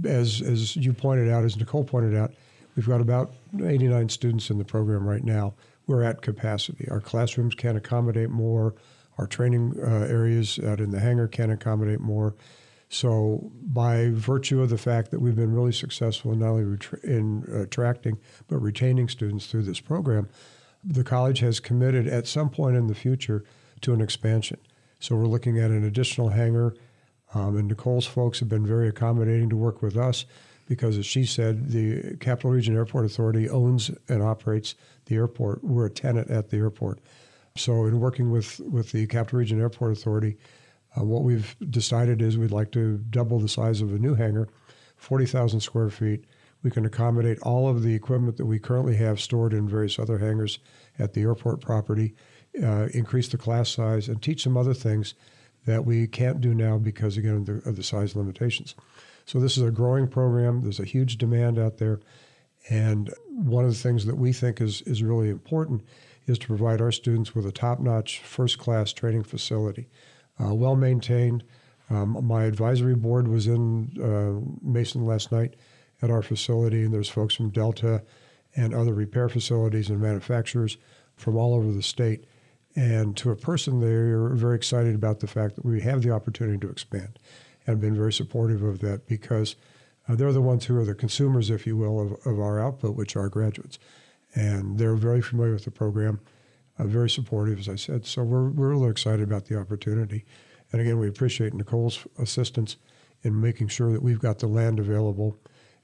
Speaker 22: As, as you pointed out, as Nicole pointed out, we've got about 89 students in the program right now. We're at capacity. Our classrooms can accommodate more. Our training uh, areas out in the hangar can accommodate more. So, by virtue of the fact that we've been really successful in not only in attracting but retaining students through this program, the college has committed at some point in the future to an expansion. So, we're looking at an additional hangar, um, and Nicole's folks have been very accommodating to work with us because, as she said, the Capital Region Airport Authority owns and operates the airport. We're a tenant at the airport. So, in working with, with the Capital Region Airport Authority, uh, what we've decided is we'd like to double the size of a new hangar, 40,000 square feet. We can accommodate all of the equipment that we currently have stored in various other hangars at the airport property, uh, increase the class size, and teach some other things that we can't do now because, again, of the, of the size limitations. So, this is a growing program. There's a huge demand out there. And one of the things that we think is, is really important is to provide our students with a top notch, first class training facility uh, well maintained. Um, my advisory board was in uh, Mason last night at our facility, and there's folks from Delta and other repair facilities and manufacturers from all over the state. And to a person, there, they're very excited about the fact that we have the opportunity to expand and been very supportive of that because uh, they're the ones who are the consumers, if you will, of, of our output, which are graduates. And they're very familiar with the program uh, very supportive, as I said. So we're, we're really excited about the opportunity. And again, we appreciate Nicole's assistance in making sure that we've got the land available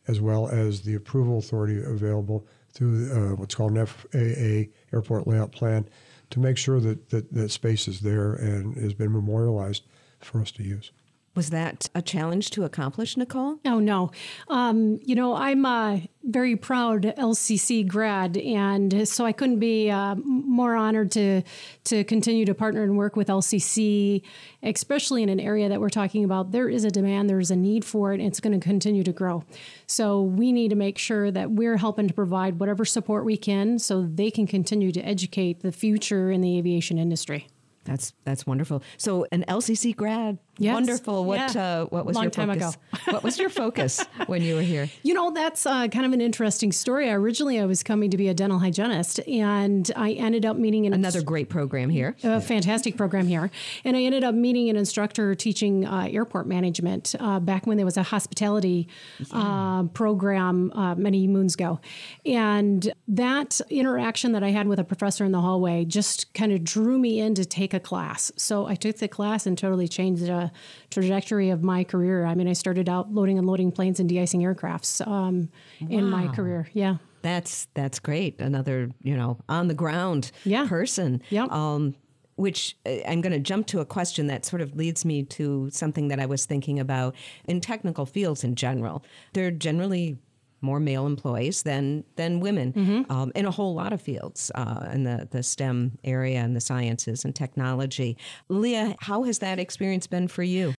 Speaker 22: as well as the approval authority available through uh, what's called an FAA airport layout plan to make sure that, that that space is there and has been memorialized for us to use.
Speaker 18: Was that a challenge to accomplish, Nicole?
Speaker 21: Oh, no. Um, you know, I'm a very proud LCC grad, and so I couldn't be uh, more honored to, to continue to partner and work with LCC, especially in an area that we're talking about. There is a demand, there's a need for it, and it's going to continue to grow. So we need to make sure that we're helping to provide whatever support we can so they can continue to educate the future in the aviation industry.
Speaker 18: That's that's wonderful. So an LCC grad,
Speaker 21: Yes.
Speaker 18: wonderful. What
Speaker 21: Yeah.
Speaker 18: uh, what was
Speaker 21: Long
Speaker 18: your
Speaker 21: time
Speaker 18: focus? what was your focus when you were here?
Speaker 21: You know, that's uh, kind of an interesting story. Originally, I was coming to be a dental hygienist, and I ended up meeting an
Speaker 18: Another great program here.
Speaker 21: a fantastic program here. And I ended up meeting an instructor teaching uh, airport management uh, back when there was a hospitality uh, program uh, many moons ago. And that interaction that I had with a professor in the hallway just kind of drew me in to take a class. So I took the class and totally changed the trajectory of my career. I mean, I started out loading and loading planes and de-icing aircrafts um, in my career. Yeah.
Speaker 18: That's that's great. Another you know on the ground person. Yeah. Um, which uh, I'm going to jump to a question that sort of leads me to something that I was thinking about in technical fields in general. They're generally more male employees than than women um, in a whole lot of fields uh, in the the STEM area and the sciences and technology. Leah, how has that experience been for you?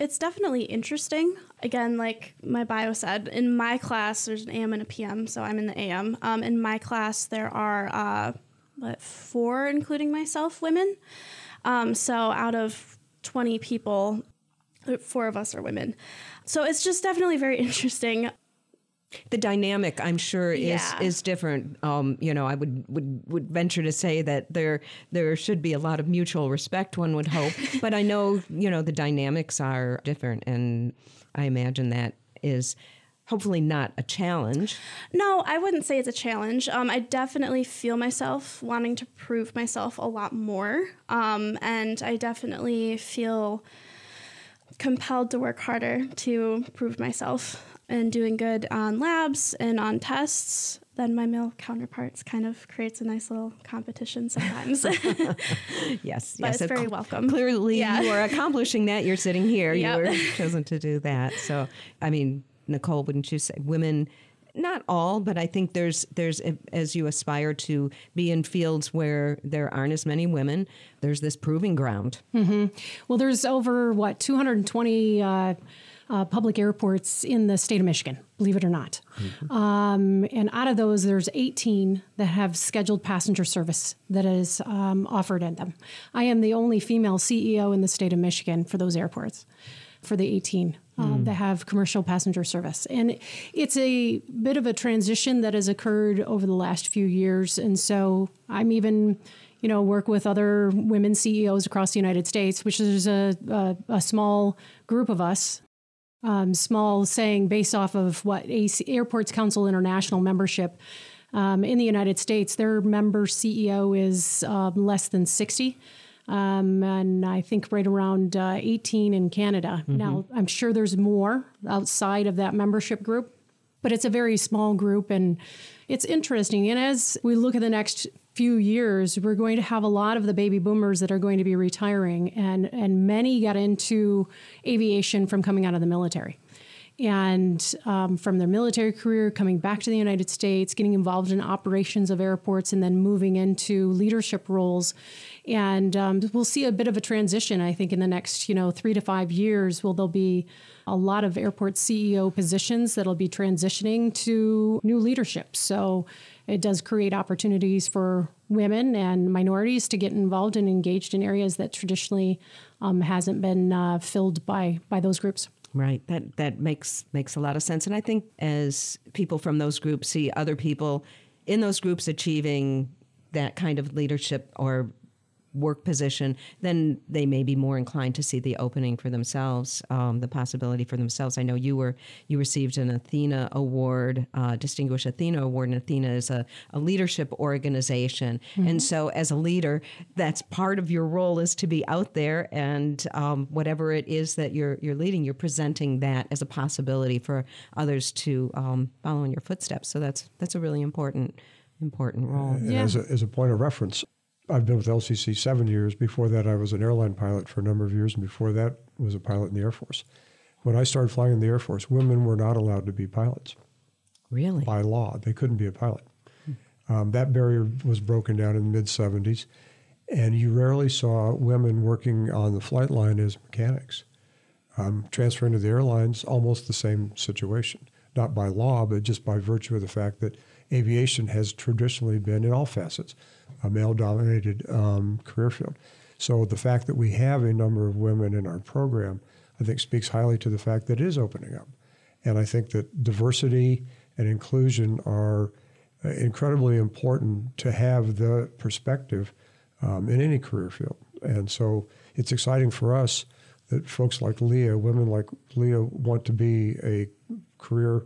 Speaker 23: It's definitely interesting. Again, like my bio said, in my class, there's an AM and a PM, so I'm in the AM. Um, in my class, there are, uh, what, four, including myself, women. Um, so out of 20 people, uh, four of us are women. So it's just definitely very interesting.
Speaker 18: The dynamic i'm sure is
Speaker 23: Yeah.
Speaker 18: is different um, you know i would, would would venture to say that there there should be a lot of mutual respect one would hope but i know you know the dynamics are different and i imagine that is hopefully not a challenge
Speaker 23: No, I wouldn't say it's a challenge. Um, I definitely feel myself wanting to prove myself a lot more. Um, and I definitely feel compelled to work harder to prove myself and doing good on labs and on tests then my male counterparts kind of creates a nice little competition sometimes.
Speaker 18: yes,
Speaker 23: But
Speaker 18: yes.
Speaker 23: it's very
Speaker 18: cl-
Speaker 23: welcome.
Speaker 18: Clearly,
Speaker 23: Yeah.
Speaker 18: you are accomplishing that. You're sitting here.
Speaker 23: Yep.
Speaker 18: You were chosen to do that. So, I mean, Nicole, wouldn't you say women? Not all, but I think there's there's as you aspire to be in fields where there aren't as many women. There's this proving ground.
Speaker 21: hmm Well, there's over what 220 uh, uh, public airports in the state of Michigan. Believe it or not, um, and out of those, there's 18 that have scheduled passenger service that is um, offered in them. I am the only female CEO in the state of Michigan for those airports, for the 18 um,
Speaker 24: Mm.
Speaker 21: that have commercial passenger service, and it's a bit of a transition that has occurred over the last few years, and so I'm even you know, work with other women CEOs across the United States, which is a, a, a small group of us. Um, small saying based off of what AC, Airports Council International membership um, in the United States, their member CEO is um, less than 60. Um, and I think right around uh, 18 in Canada.
Speaker 24: Mhm.
Speaker 21: Now, I'm sure there's more outside of that membership group, but it's a very small group and it's interesting. And as we look at the next few years, we're going to have a lot of the baby boomers that are going to be retiring, and, and many got into aviation from coming out of the military. And um, from their military career, coming back to the United States, getting involved in operations of airports, and then moving into leadership roles. And um, we'll see a bit of a transition, I think, in the next, you know, three to five years. Will there'll be a lot of airport CEO positions that'll be transitioning to new leadership? So it does create opportunities for women and minorities to get involved and engaged in areas that traditionally um, hasn't been uh, filled by by those groups.
Speaker 18: Right. That that makes makes a lot of sense. And I think as people from those groups see other people in those groups achieving that kind of leadership or work position, then they may be more inclined to see the opening for themselves, um, the possibility for themselves. I know you were you received an Athena Award, uh, Distinguished Athena Award, and Athena is a, a leadership organization.
Speaker 24: Mhm.
Speaker 18: And so, as a leader, that's part of your role is to be out there and um, whatever it is that you're you're leading, you're presenting that as a possibility for others to um, follow in your footsteps. So that's that's a really important important role.
Speaker 22: And as, a, as a point of reference, I've been with LCC seven years. Before that, I was an airline pilot for a number of years, and before that, was a pilot in the Air Force. When I started flying in the Air Force, women were not allowed to be pilots.
Speaker 18: Really?
Speaker 22: By law, they couldn't be a pilot. Um, that barrier was broken down in the mid 70s, and you rarely saw women working on the flight line as mechanics. Um, transferring to the airlines, almost the same situation. Not by law, but just by virtue of the fact that aviation has traditionally been, in all facets, a male dominated um, career field. So the fact that we have a number of women in our program, I think, speaks highly to the fact that it is opening up. And I think that diversity and inclusion are uh, incredibly important to have the perspective um, in any career field. And so it's exciting for us that folks like Leah, women like Leah, want to be a career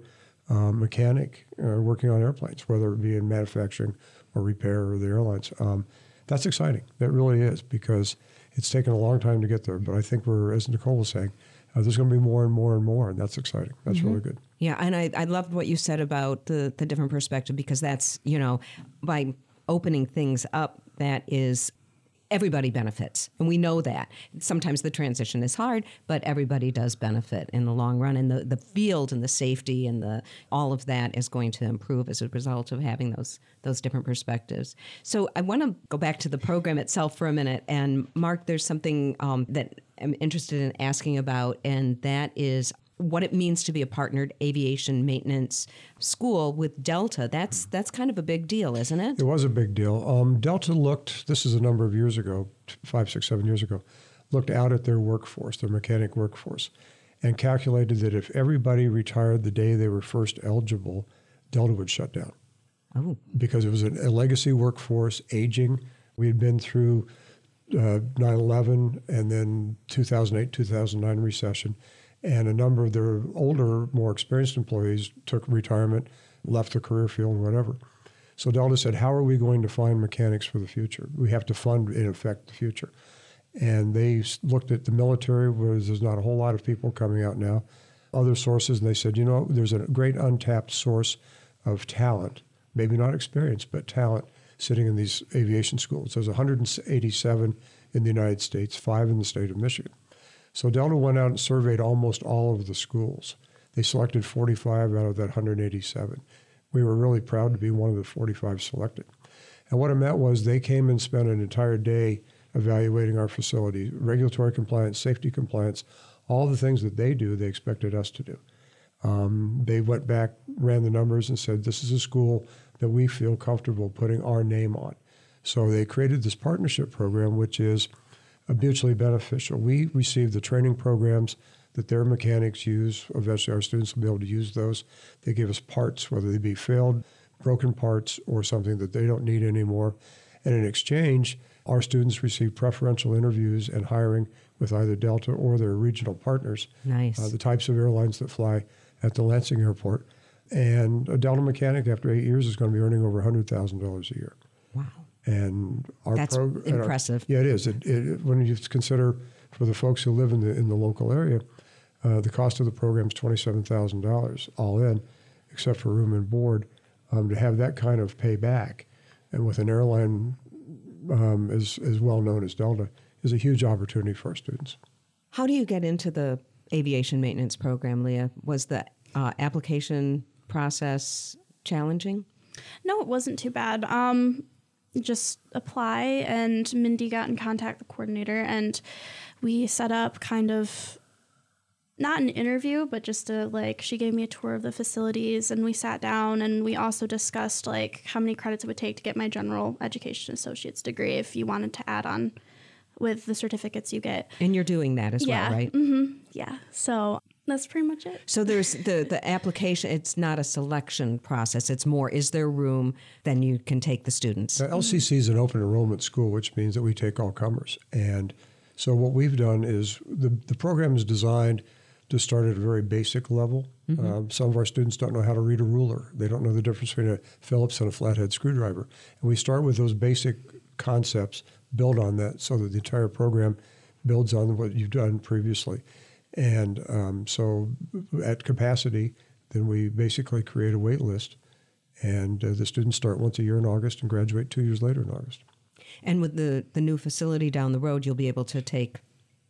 Speaker 22: uh, mechanic uh, working on airplanes, whether it be in manufacturing or repair or the airlines. Um, that's exciting. That really is because it's taken a long time to get there. But I think we're, as Nicole was saying, uh, there's going to be more and more and more, and that's exciting. That's
Speaker 18: Mhm.
Speaker 22: really good.
Speaker 18: Yeah, and I, I loved what you said about the, the different perspective because that's, you know, by opening things up, that is everybody benefits. And we know that. Sometimes the transition is hard, but everybody does benefit in the long run. And the, the field and the safety and the all of that is going to improve as a result of having those those different perspectives. So I want to go back to the program itself for a minute. And Mark, there's something um, that I'm interested in asking about, and that is what it means to be a partnered aviation maintenance school with Delta. That's that's kind of a big deal, isn't it?
Speaker 22: It was a big deal. Um, Delta looked, this is a number of years ago, five, six, seven years ago, looked out at their workforce, their mechanic workforce. and calculated that if everybody retired the day they were first eligible, Delta would shut down.
Speaker 18: Oh.
Speaker 22: Because it was a legacy workforce, aging. We had been through uh, 9 11 and then 2008, 2009 recession. And a number of their older, more experienced employees took retirement, left the career field, whatever. So Delta said, How are we going to find mechanics for the future? We have to fund, in effect, the future. And they looked at the military, where there's not a whole lot of people coming out now, other sources, and they said, You know, there's a great untapped source of talent, maybe not experience, but talent sitting in these aviation schools. There's 187 in the United States, five in the state of Michigan. So Delta went out and surveyed almost all of the schools. They selected 45 out of that 187. We were really proud to be one of the 45 selected. And what it meant was they came and spent an entire day evaluating our facility, regulatory compliance, safety compliance, all the things that they do, they expected us to do. Um, they went back, ran the numbers, and said, This is a school that we feel comfortable putting our name on. So they created this partnership program, which is mutually beneficial. We receive the training programs that their mechanics use. Eventually, our students will be able to use those. They give us parts, whether they be failed, broken parts, or something that they don't need anymore. And in exchange, our students receive preferential interviews and hiring with either Delta or their regional partners.
Speaker 18: Nice.
Speaker 22: Uh, the types of airlines that fly at the Lansing airport. And a Delta mechanic after eight years is going to be earning over $100,000 a year.
Speaker 18: Wow.
Speaker 22: And our
Speaker 18: That's
Speaker 22: prog-
Speaker 18: impressive.
Speaker 22: Our, yeah, it is. It, it, when you consider for the folks who live in the in the local area, uh, the cost of the program is twenty seven thousand dollars all in, except for room and board. Um, to have that kind of payback, and with an airline um, as as well known as Delta, is a huge opportunity for our students.
Speaker 18: How do you get into the aviation maintenance program, Leah? Was the uh, application process challenging?
Speaker 23: No, it wasn't too bad. Um, just apply, and Mindy got in contact with the coordinator, and we set up kind of not an interview, but just a like she gave me a tour of the facilities, and we sat down, and we also discussed like how many credits it would take to get my general education associate's degree if you wanted to add on with the certificates you get.
Speaker 18: And you're doing that as
Speaker 23: yeah.
Speaker 18: well, right?
Speaker 23: Mm-hmm. Yeah. So that's pretty much it.
Speaker 18: So there's the the application. It's not a selection process. It's more is there room? Then you can take the students.
Speaker 22: Now, LCC is an open enrollment school, which means that we take all comers. And so what we've done is the the program is designed to start at a very basic level.
Speaker 18: Mhm.
Speaker 22: Um, some of our students don't know how to read a ruler. They don't know the difference between a Phillips and a flathead screwdriver. And we start with those basic concepts, build on that, so that the entire program builds on what you've done previously. And um, so at capacity, then we basically create a wait list. And uh, the students start once a year in August and graduate two years later in August.
Speaker 18: And with the the new facility down the road, you'll be able to take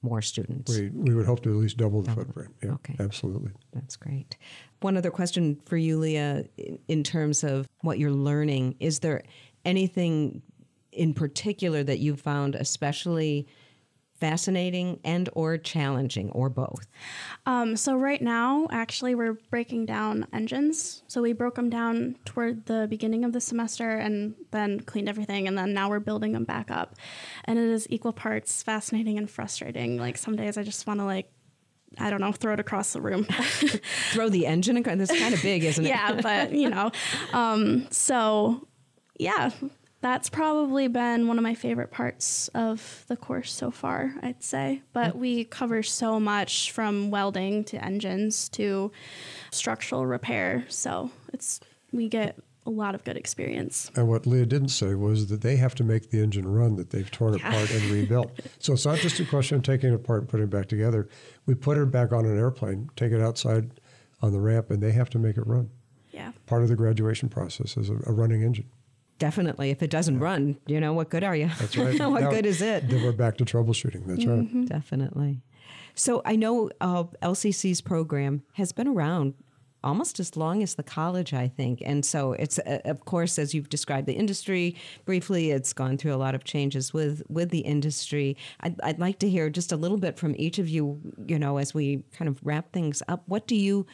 Speaker 18: more students.
Speaker 22: We, we would hope to at least double the footprint. Yeah,
Speaker 18: Okay.
Speaker 22: absolutely.
Speaker 18: That's great. One other question for you, Leah, in- in terms of what you're learning, is there anything in particular that you've found especially fascinating and or challenging or both?
Speaker 23: Um, so right now, actually, we're breaking down engines. So we broke them down toward the beginning of the semester and then cleaned everything, and then now we're building them back up. And it is equal parts fascinating and frustrating. Like some days I just want to like. I don't know, throw it across the room.
Speaker 18: Throw the engine across. That's kind of big, isn't it?
Speaker 23: yeah, but you know, um, so yeah, that's probably been one of my favorite parts of the course so far. I'd say, but mm. we cover so much from welding to engines to structural repair, so it's we get a lot of good experience.
Speaker 22: And what Leah didn't say was that they have to make the engine run that they've torn
Speaker 23: Yeah.
Speaker 22: apart and rebuilt. so it's not just a question of taking it apart and putting it back together. We put it back on an airplane, take it outside on the ramp, and they have to make it run.
Speaker 23: Yeah.
Speaker 22: Part of the graduation process is a, a running engine.
Speaker 18: Definitely. If it doesn't run, you know, what good are you?
Speaker 22: That's right.
Speaker 18: what
Speaker 22: Now-
Speaker 18: good is it?
Speaker 22: Then we're back to troubleshooting. That's right.
Speaker 18: Mhm. Definitely. So I know uh, LCC's program has been around almost as long as the college, I think. And so it's, uh, of course, as you've described the industry briefly, it's gone through a lot of changes with, with the industry. I'd, I'd like to hear just a little bit from each of you, you know, as we kind of wrap things up. What do you,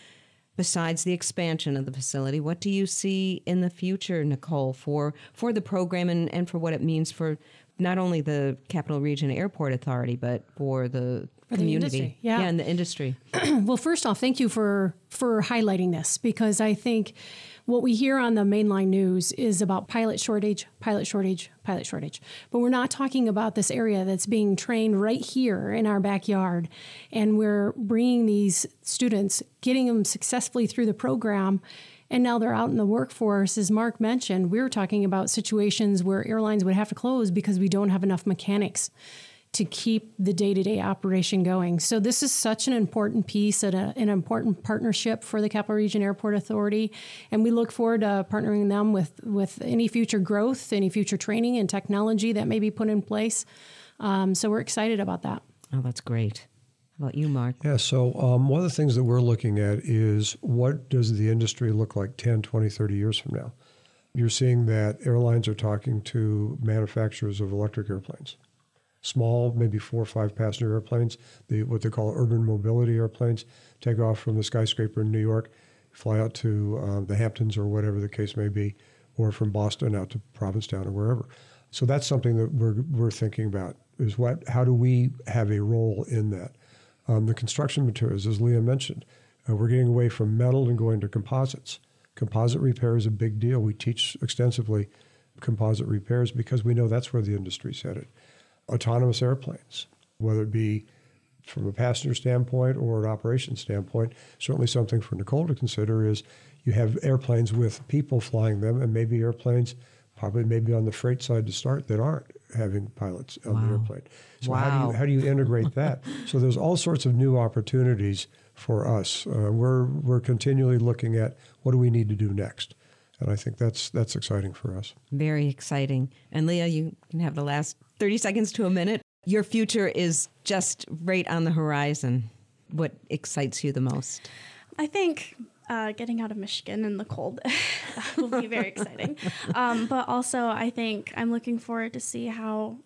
Speaker 18: besides the expansion of the facility, what do you see in the future, Nicole, for, for the program and, and for what it means for not only the Capital Region Airport Authority, but for the
Speaker 21: For the
Speaker 18: community.
Speaker 21: industry, yeah.
Speaker 18: yeah, in the industry.
Speaker 21: well, first off, thank you for for highlighting this because I think what we hear on the mainline news is about pilot shortage, pilot shortage, pilot shortage. But we're not talking about this area that's being trained right here in our backyard. And we're bringing these students, getting them successfully through the program. And now they're out in the workforce. As Mark mentioned, we were talking about situations where airlines would have to close because we don't have enough mechanics to keep the day to day operation going. So, this is such an important piece and a, an important partnership for the Capital Region Airport Authority. And we look forward to partnering them with, with any future growth, any future training and technology that may be put in place. Um, so, we're excited about that.
Speaker 18: Oh, that's great. How about you, Mark?
Speaker 22: Yeah, so um, one of the things that we're looking at is what does the industry look like 10, 20, 30 years from now? You're seeing that airlines are talking to manufacturers of electric airplanes small, maybe four or five passenger airplanes, the, what they call urban mobility airplanes, take off from the skyscraper in New York, fly out to uh, the Hamptons or whatever the case may be, or from Boston out to Provincetown or wherever. So that's something that we're, we're thinking about is what, how do we have a role in that? Um, the construction materials, as Leah mentioned, uh, we're getting away from metal and going to composites. Composite repair is a big deal. We teach extensively composite repairs because we know that's where the industry's headed autonomous airplanes, whether it be from a passenger standpoint or an operation standpoint. Certainly, something for Nicole to consider is you have airplanes with people flying them, and maybe airplanes, probably maybe on the freight side to start, that aren't having pilots on wow. the airplane. So wow. how do you how do you integrate that? so there's all sorts of new opportunities for us. Uh, we're we're continually looking at what do we need to do next. And I think that's that's exciting for us.
Speaker 18: Very exciting. And Leah, you can have the last 30 seconds to a minute. Your future is just right on the horizon. What excites you the most?
Speaker 23: I think uh, getting out of Michigan in the cold will be very exciting. Um, but also, I think I'm looking forward to see how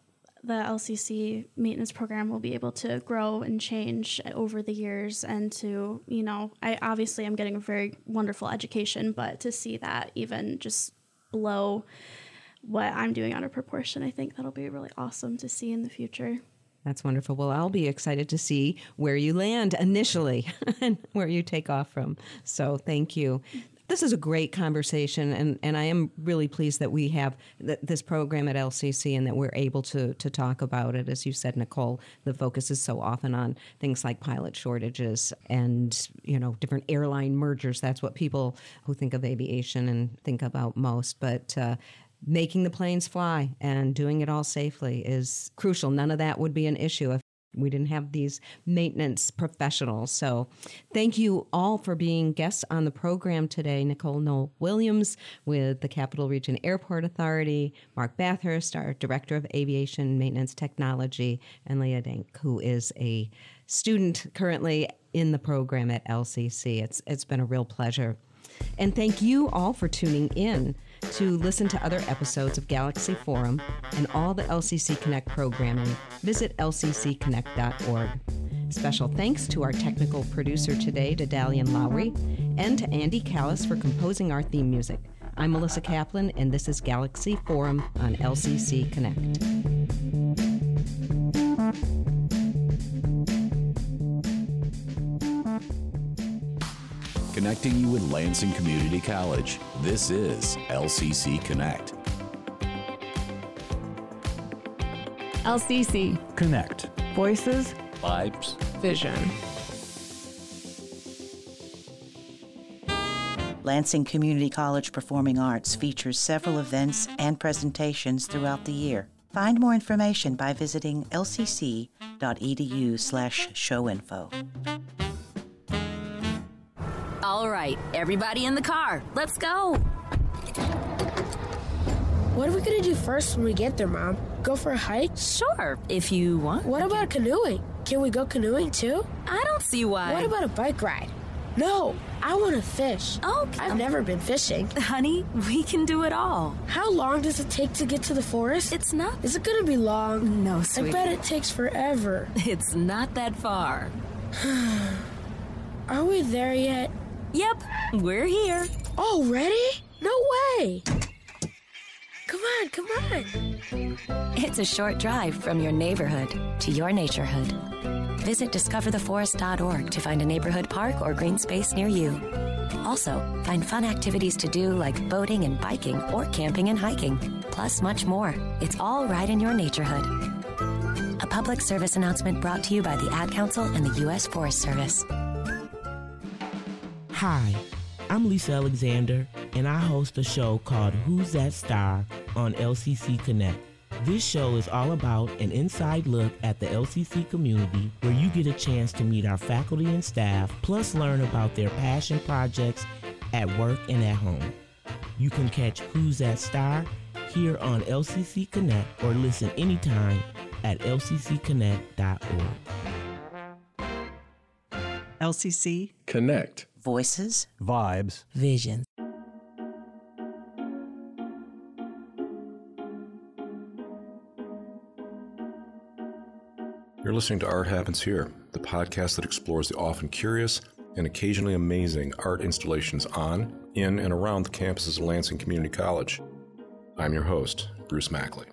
Speaker 23: the LCC maintenance program will be able to grow and change over the years and to, you know, I obviously I'm getting a very wonderful education, but to see that even just blow what I'm doing out of proportion, I think that'll be really awesome to see in the future.
Speaker 18: That's wonderful. Well, I'll be excited to see where you land initially and where you take off from. So, thank you. This is a great conversation, and, and I am really pleased that we have th- this program at LCC and that we're able to, to talk about it. As you said, Nicole, the focus is so often on things like pilot shortages and you know different airline mergers. That's what people who think of aviation and think about most. But uh, making the planes fly and doing it all safely is crucial. None of that would be an issue if we didn't have these maintenance professionals. So, thank you all for being guests on the program today. Nicole Noll-Williams with the Capital Region Airport Authority, Mark Bathurst, our Director of Aviation Maintenance Technology, and Leah Dack, who is a student currently in the program at LCC. It's it's been a real pleasure. And thank you all for tuning in. To listen to other episodes of Galaxy Forum and all the LCC Connect programming, visit lccconnect.org. Special thanks to our technical producer today, Dedalian Lowry, and to Andy Callis for composing our theme music. I'm Melissa Kaplan, and this is Galaxy Forum on LCC Connect.
Speaker 6: Connecting you with Lansing Community College. This is LCC Connect.
Speaker 24: LCC
Speaker 2: Connect.
Speaker 24: Voices,
Speaker 6: Vibes,
Speaker 24: Vision.
Speaker 25: Lansing Community College Performing Arts features several events and presentations throughout the year. Find more information by visiting lcc.edu/showinfo.
Speaker 12: All right, everybody in the car. Let's go.
Speaker 26: What are we gonna do first when we get there, Mom? Go for a hike?
Speaker 12: Sure, if you want.
Speaker 26: What about canoeing? Can we go canoeing too?
Speaker 12: I don't see why.
Speaker 26: What about a bike ride? No, I want to fish.
Speaker 12: Okay.
Speaker 26: I've never been fishing.
Speaker 12: Honey, we can do it all.
Speaker 26: How long does it take to get to the forest?
Speaker 12: It's not.
Speaker 26: Is it gonna be long?
Speaker 12: No, sweetie.
Speaker 26: I bet it takes forever.
Speaker 12: It's not that far.
Speaker 26: Are we there yet?
Speaker 12: Yep, we're here.
Speaker 26: Already? No way! Come on, come on.
Speaker 12: It's a short drive from your neighborhood to your naturehood.
Speaker 27: Visit discovertheforest.org to find a neighborhood park or green space near you. Also, find fun activities to do like boating and biking or camping and hiking, plus much more. It's all right in your naturehood. A public service announcement brought to you by the Ad Council and the U.S. Forest Service.
Speaker 10: Hi, I'm Lisa Alexander, and I host a show called Who's That Star on LCC Connect. This show is all about an inside look at the LCC community where you get a chance to meet our faculty and staff, plus learn about their passion projects at work and at home. You can catch Who's That Star here on LCC Connect or listen anytime at lccconnect.org.
Speaker 24: LCC
Speaker 28: Connect.
Speaker 25: Voices,
Speaker 28: Vibes,
Speaker 10: visions.
Speaker 28: You're listening to Art Happens Here, the podcast that explores the often curious and occasionally amazing art installations on, in, and around the campuses of Lansing Community College. I'm your host, Bruce Mackley.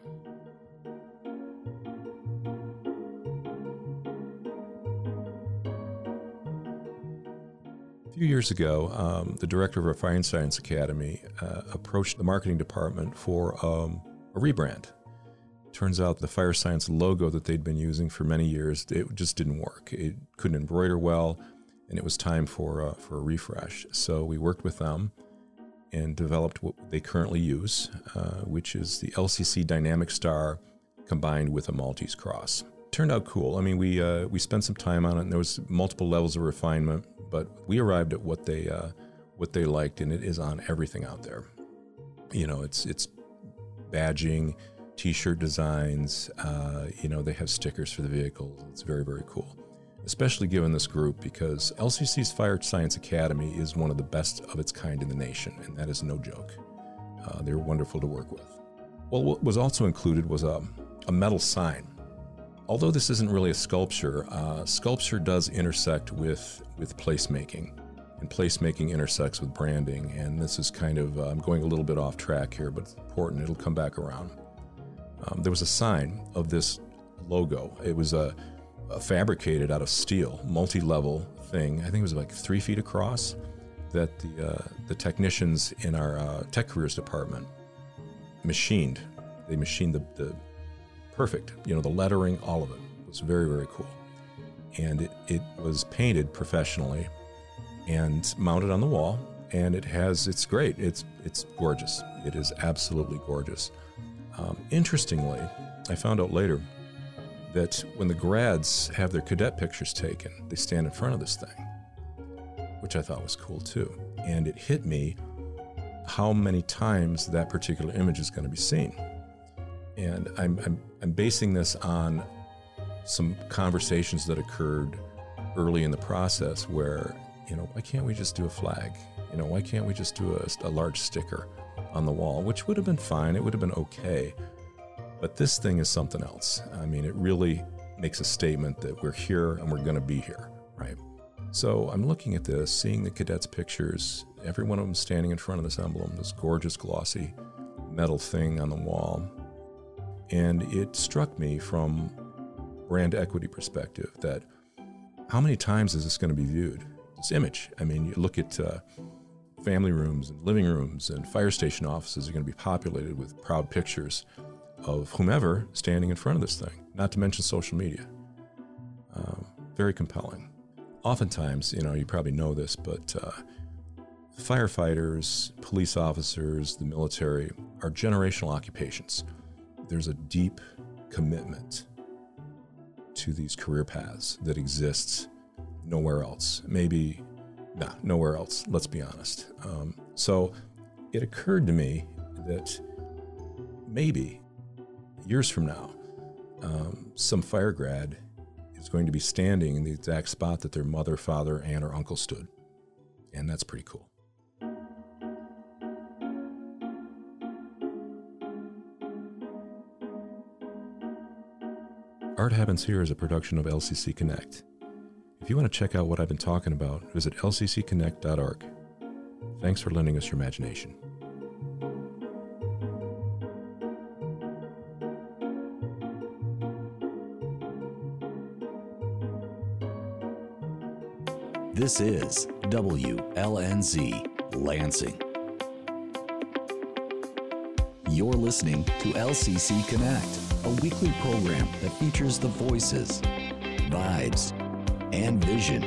Speaker 28: Few years ago, um, the director of our Fire Science Academy uh, approached the marketing department for um, a rebrand. Turns out the fire science logo that they'd been using for many years, it just didn't work. It couldn't embroider well, and it was time for, uh, for a refresh. So we worked with them and developed what they currently use, uh, which is the LCC Dynamic Star combined with a Maltese cross. Turned out cool. I mean, we uh, we spent some time on it, and there was multiple levels of refinement, but we arrived at what they uh, what they liked, and it is on everything out there. You know, it's it's badging, T-shirt designs. Uh, you know, they have stickers for the vehicles. It's very very cool, especially given this group because LCC's Fire Science Academy is one of the best of its kind in the nation, and that is no joke. Uh, they're wonderful to work with. Well, what was also included was a, a metal sign. Although this isn't really a sculpture, uh, sculpture does intersect with with placemaking, and placemaking intersects with branding. And this is kind of uh, I'm going a little bit off track here, but it's important. It'll come back around. Um, there was a sign of this logo. It was a, a fabricated out of steel, multi-level thing. I think it was like three feet across. That the uh, the technicians in our uh, tech careers department machined. They machined the, the perfect, you know, the lettering, all of it was very very cool, and it, it was painted professionally and mounted on the wall. And it has it's great. It's it's gorgeous. It is absolutely gorgeous. Um, interestingly, I found out later that when the grads have their cadet pictures taken, they stand in front of this thing, which I thought was cool too. And it hit me how many times that particular image is going to be seen. And I'm, I'm, I'm basing this on some conversations that occurred early in the process where, you know, why can't we just do a flag? You know, why can't we just do a, a large sticker on the wall, which would have been fine, it would have been okay. But this thing is something else. I mean, it really makes a statement that we're here and we're going to be here, right? So I'm looking at this, seeing the cadets' pictures, every one of them standing in front of this emblem, this gorgeous glossy metal thing on the wall. And it struck me from brand equity perspective that how many times is this going to be viewed? This image. I mean, you look at uh, family rooms and living rooms and fire station offices are going to be populated with proud pictures of whomever standing in front of this thing, not to mention social media. Um, very compelling. Oftentimes, you know, you probably know this, but uh, firefighters, police officers, the military are generational occupations. There's a deep commitment to these career paths that exists nowhere else. Maybe, nah, nowhere else, let's be honest. Um, so it occurred to me that maybe years from now, um, some fire grad is going to be standing in the exact spot that their mother, father, aunt, or uncle stood. And that's pretty cool. Art Happens Here is a production of LCC Connect. If you want to check out what I've been talking about, visit lccconnect.org. Thanks for lending us your imagination.
Speaker 5: This is WLNZ Lansing. You're listening to LCC Connect, a weekly program that features the voices, vibes, and vision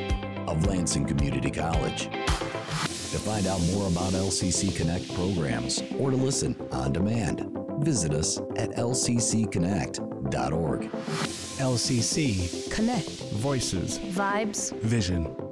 Speaker 5: of Lansing Community College. To find out more about LCC Connect programs or to listen on demand, visit us at lccconnect.org.
Speaker 2: LCC
Speaker 29: Connect.
Speaker 2: Voices.
Speaker 29: Vibes.
Speaker 2: Vision.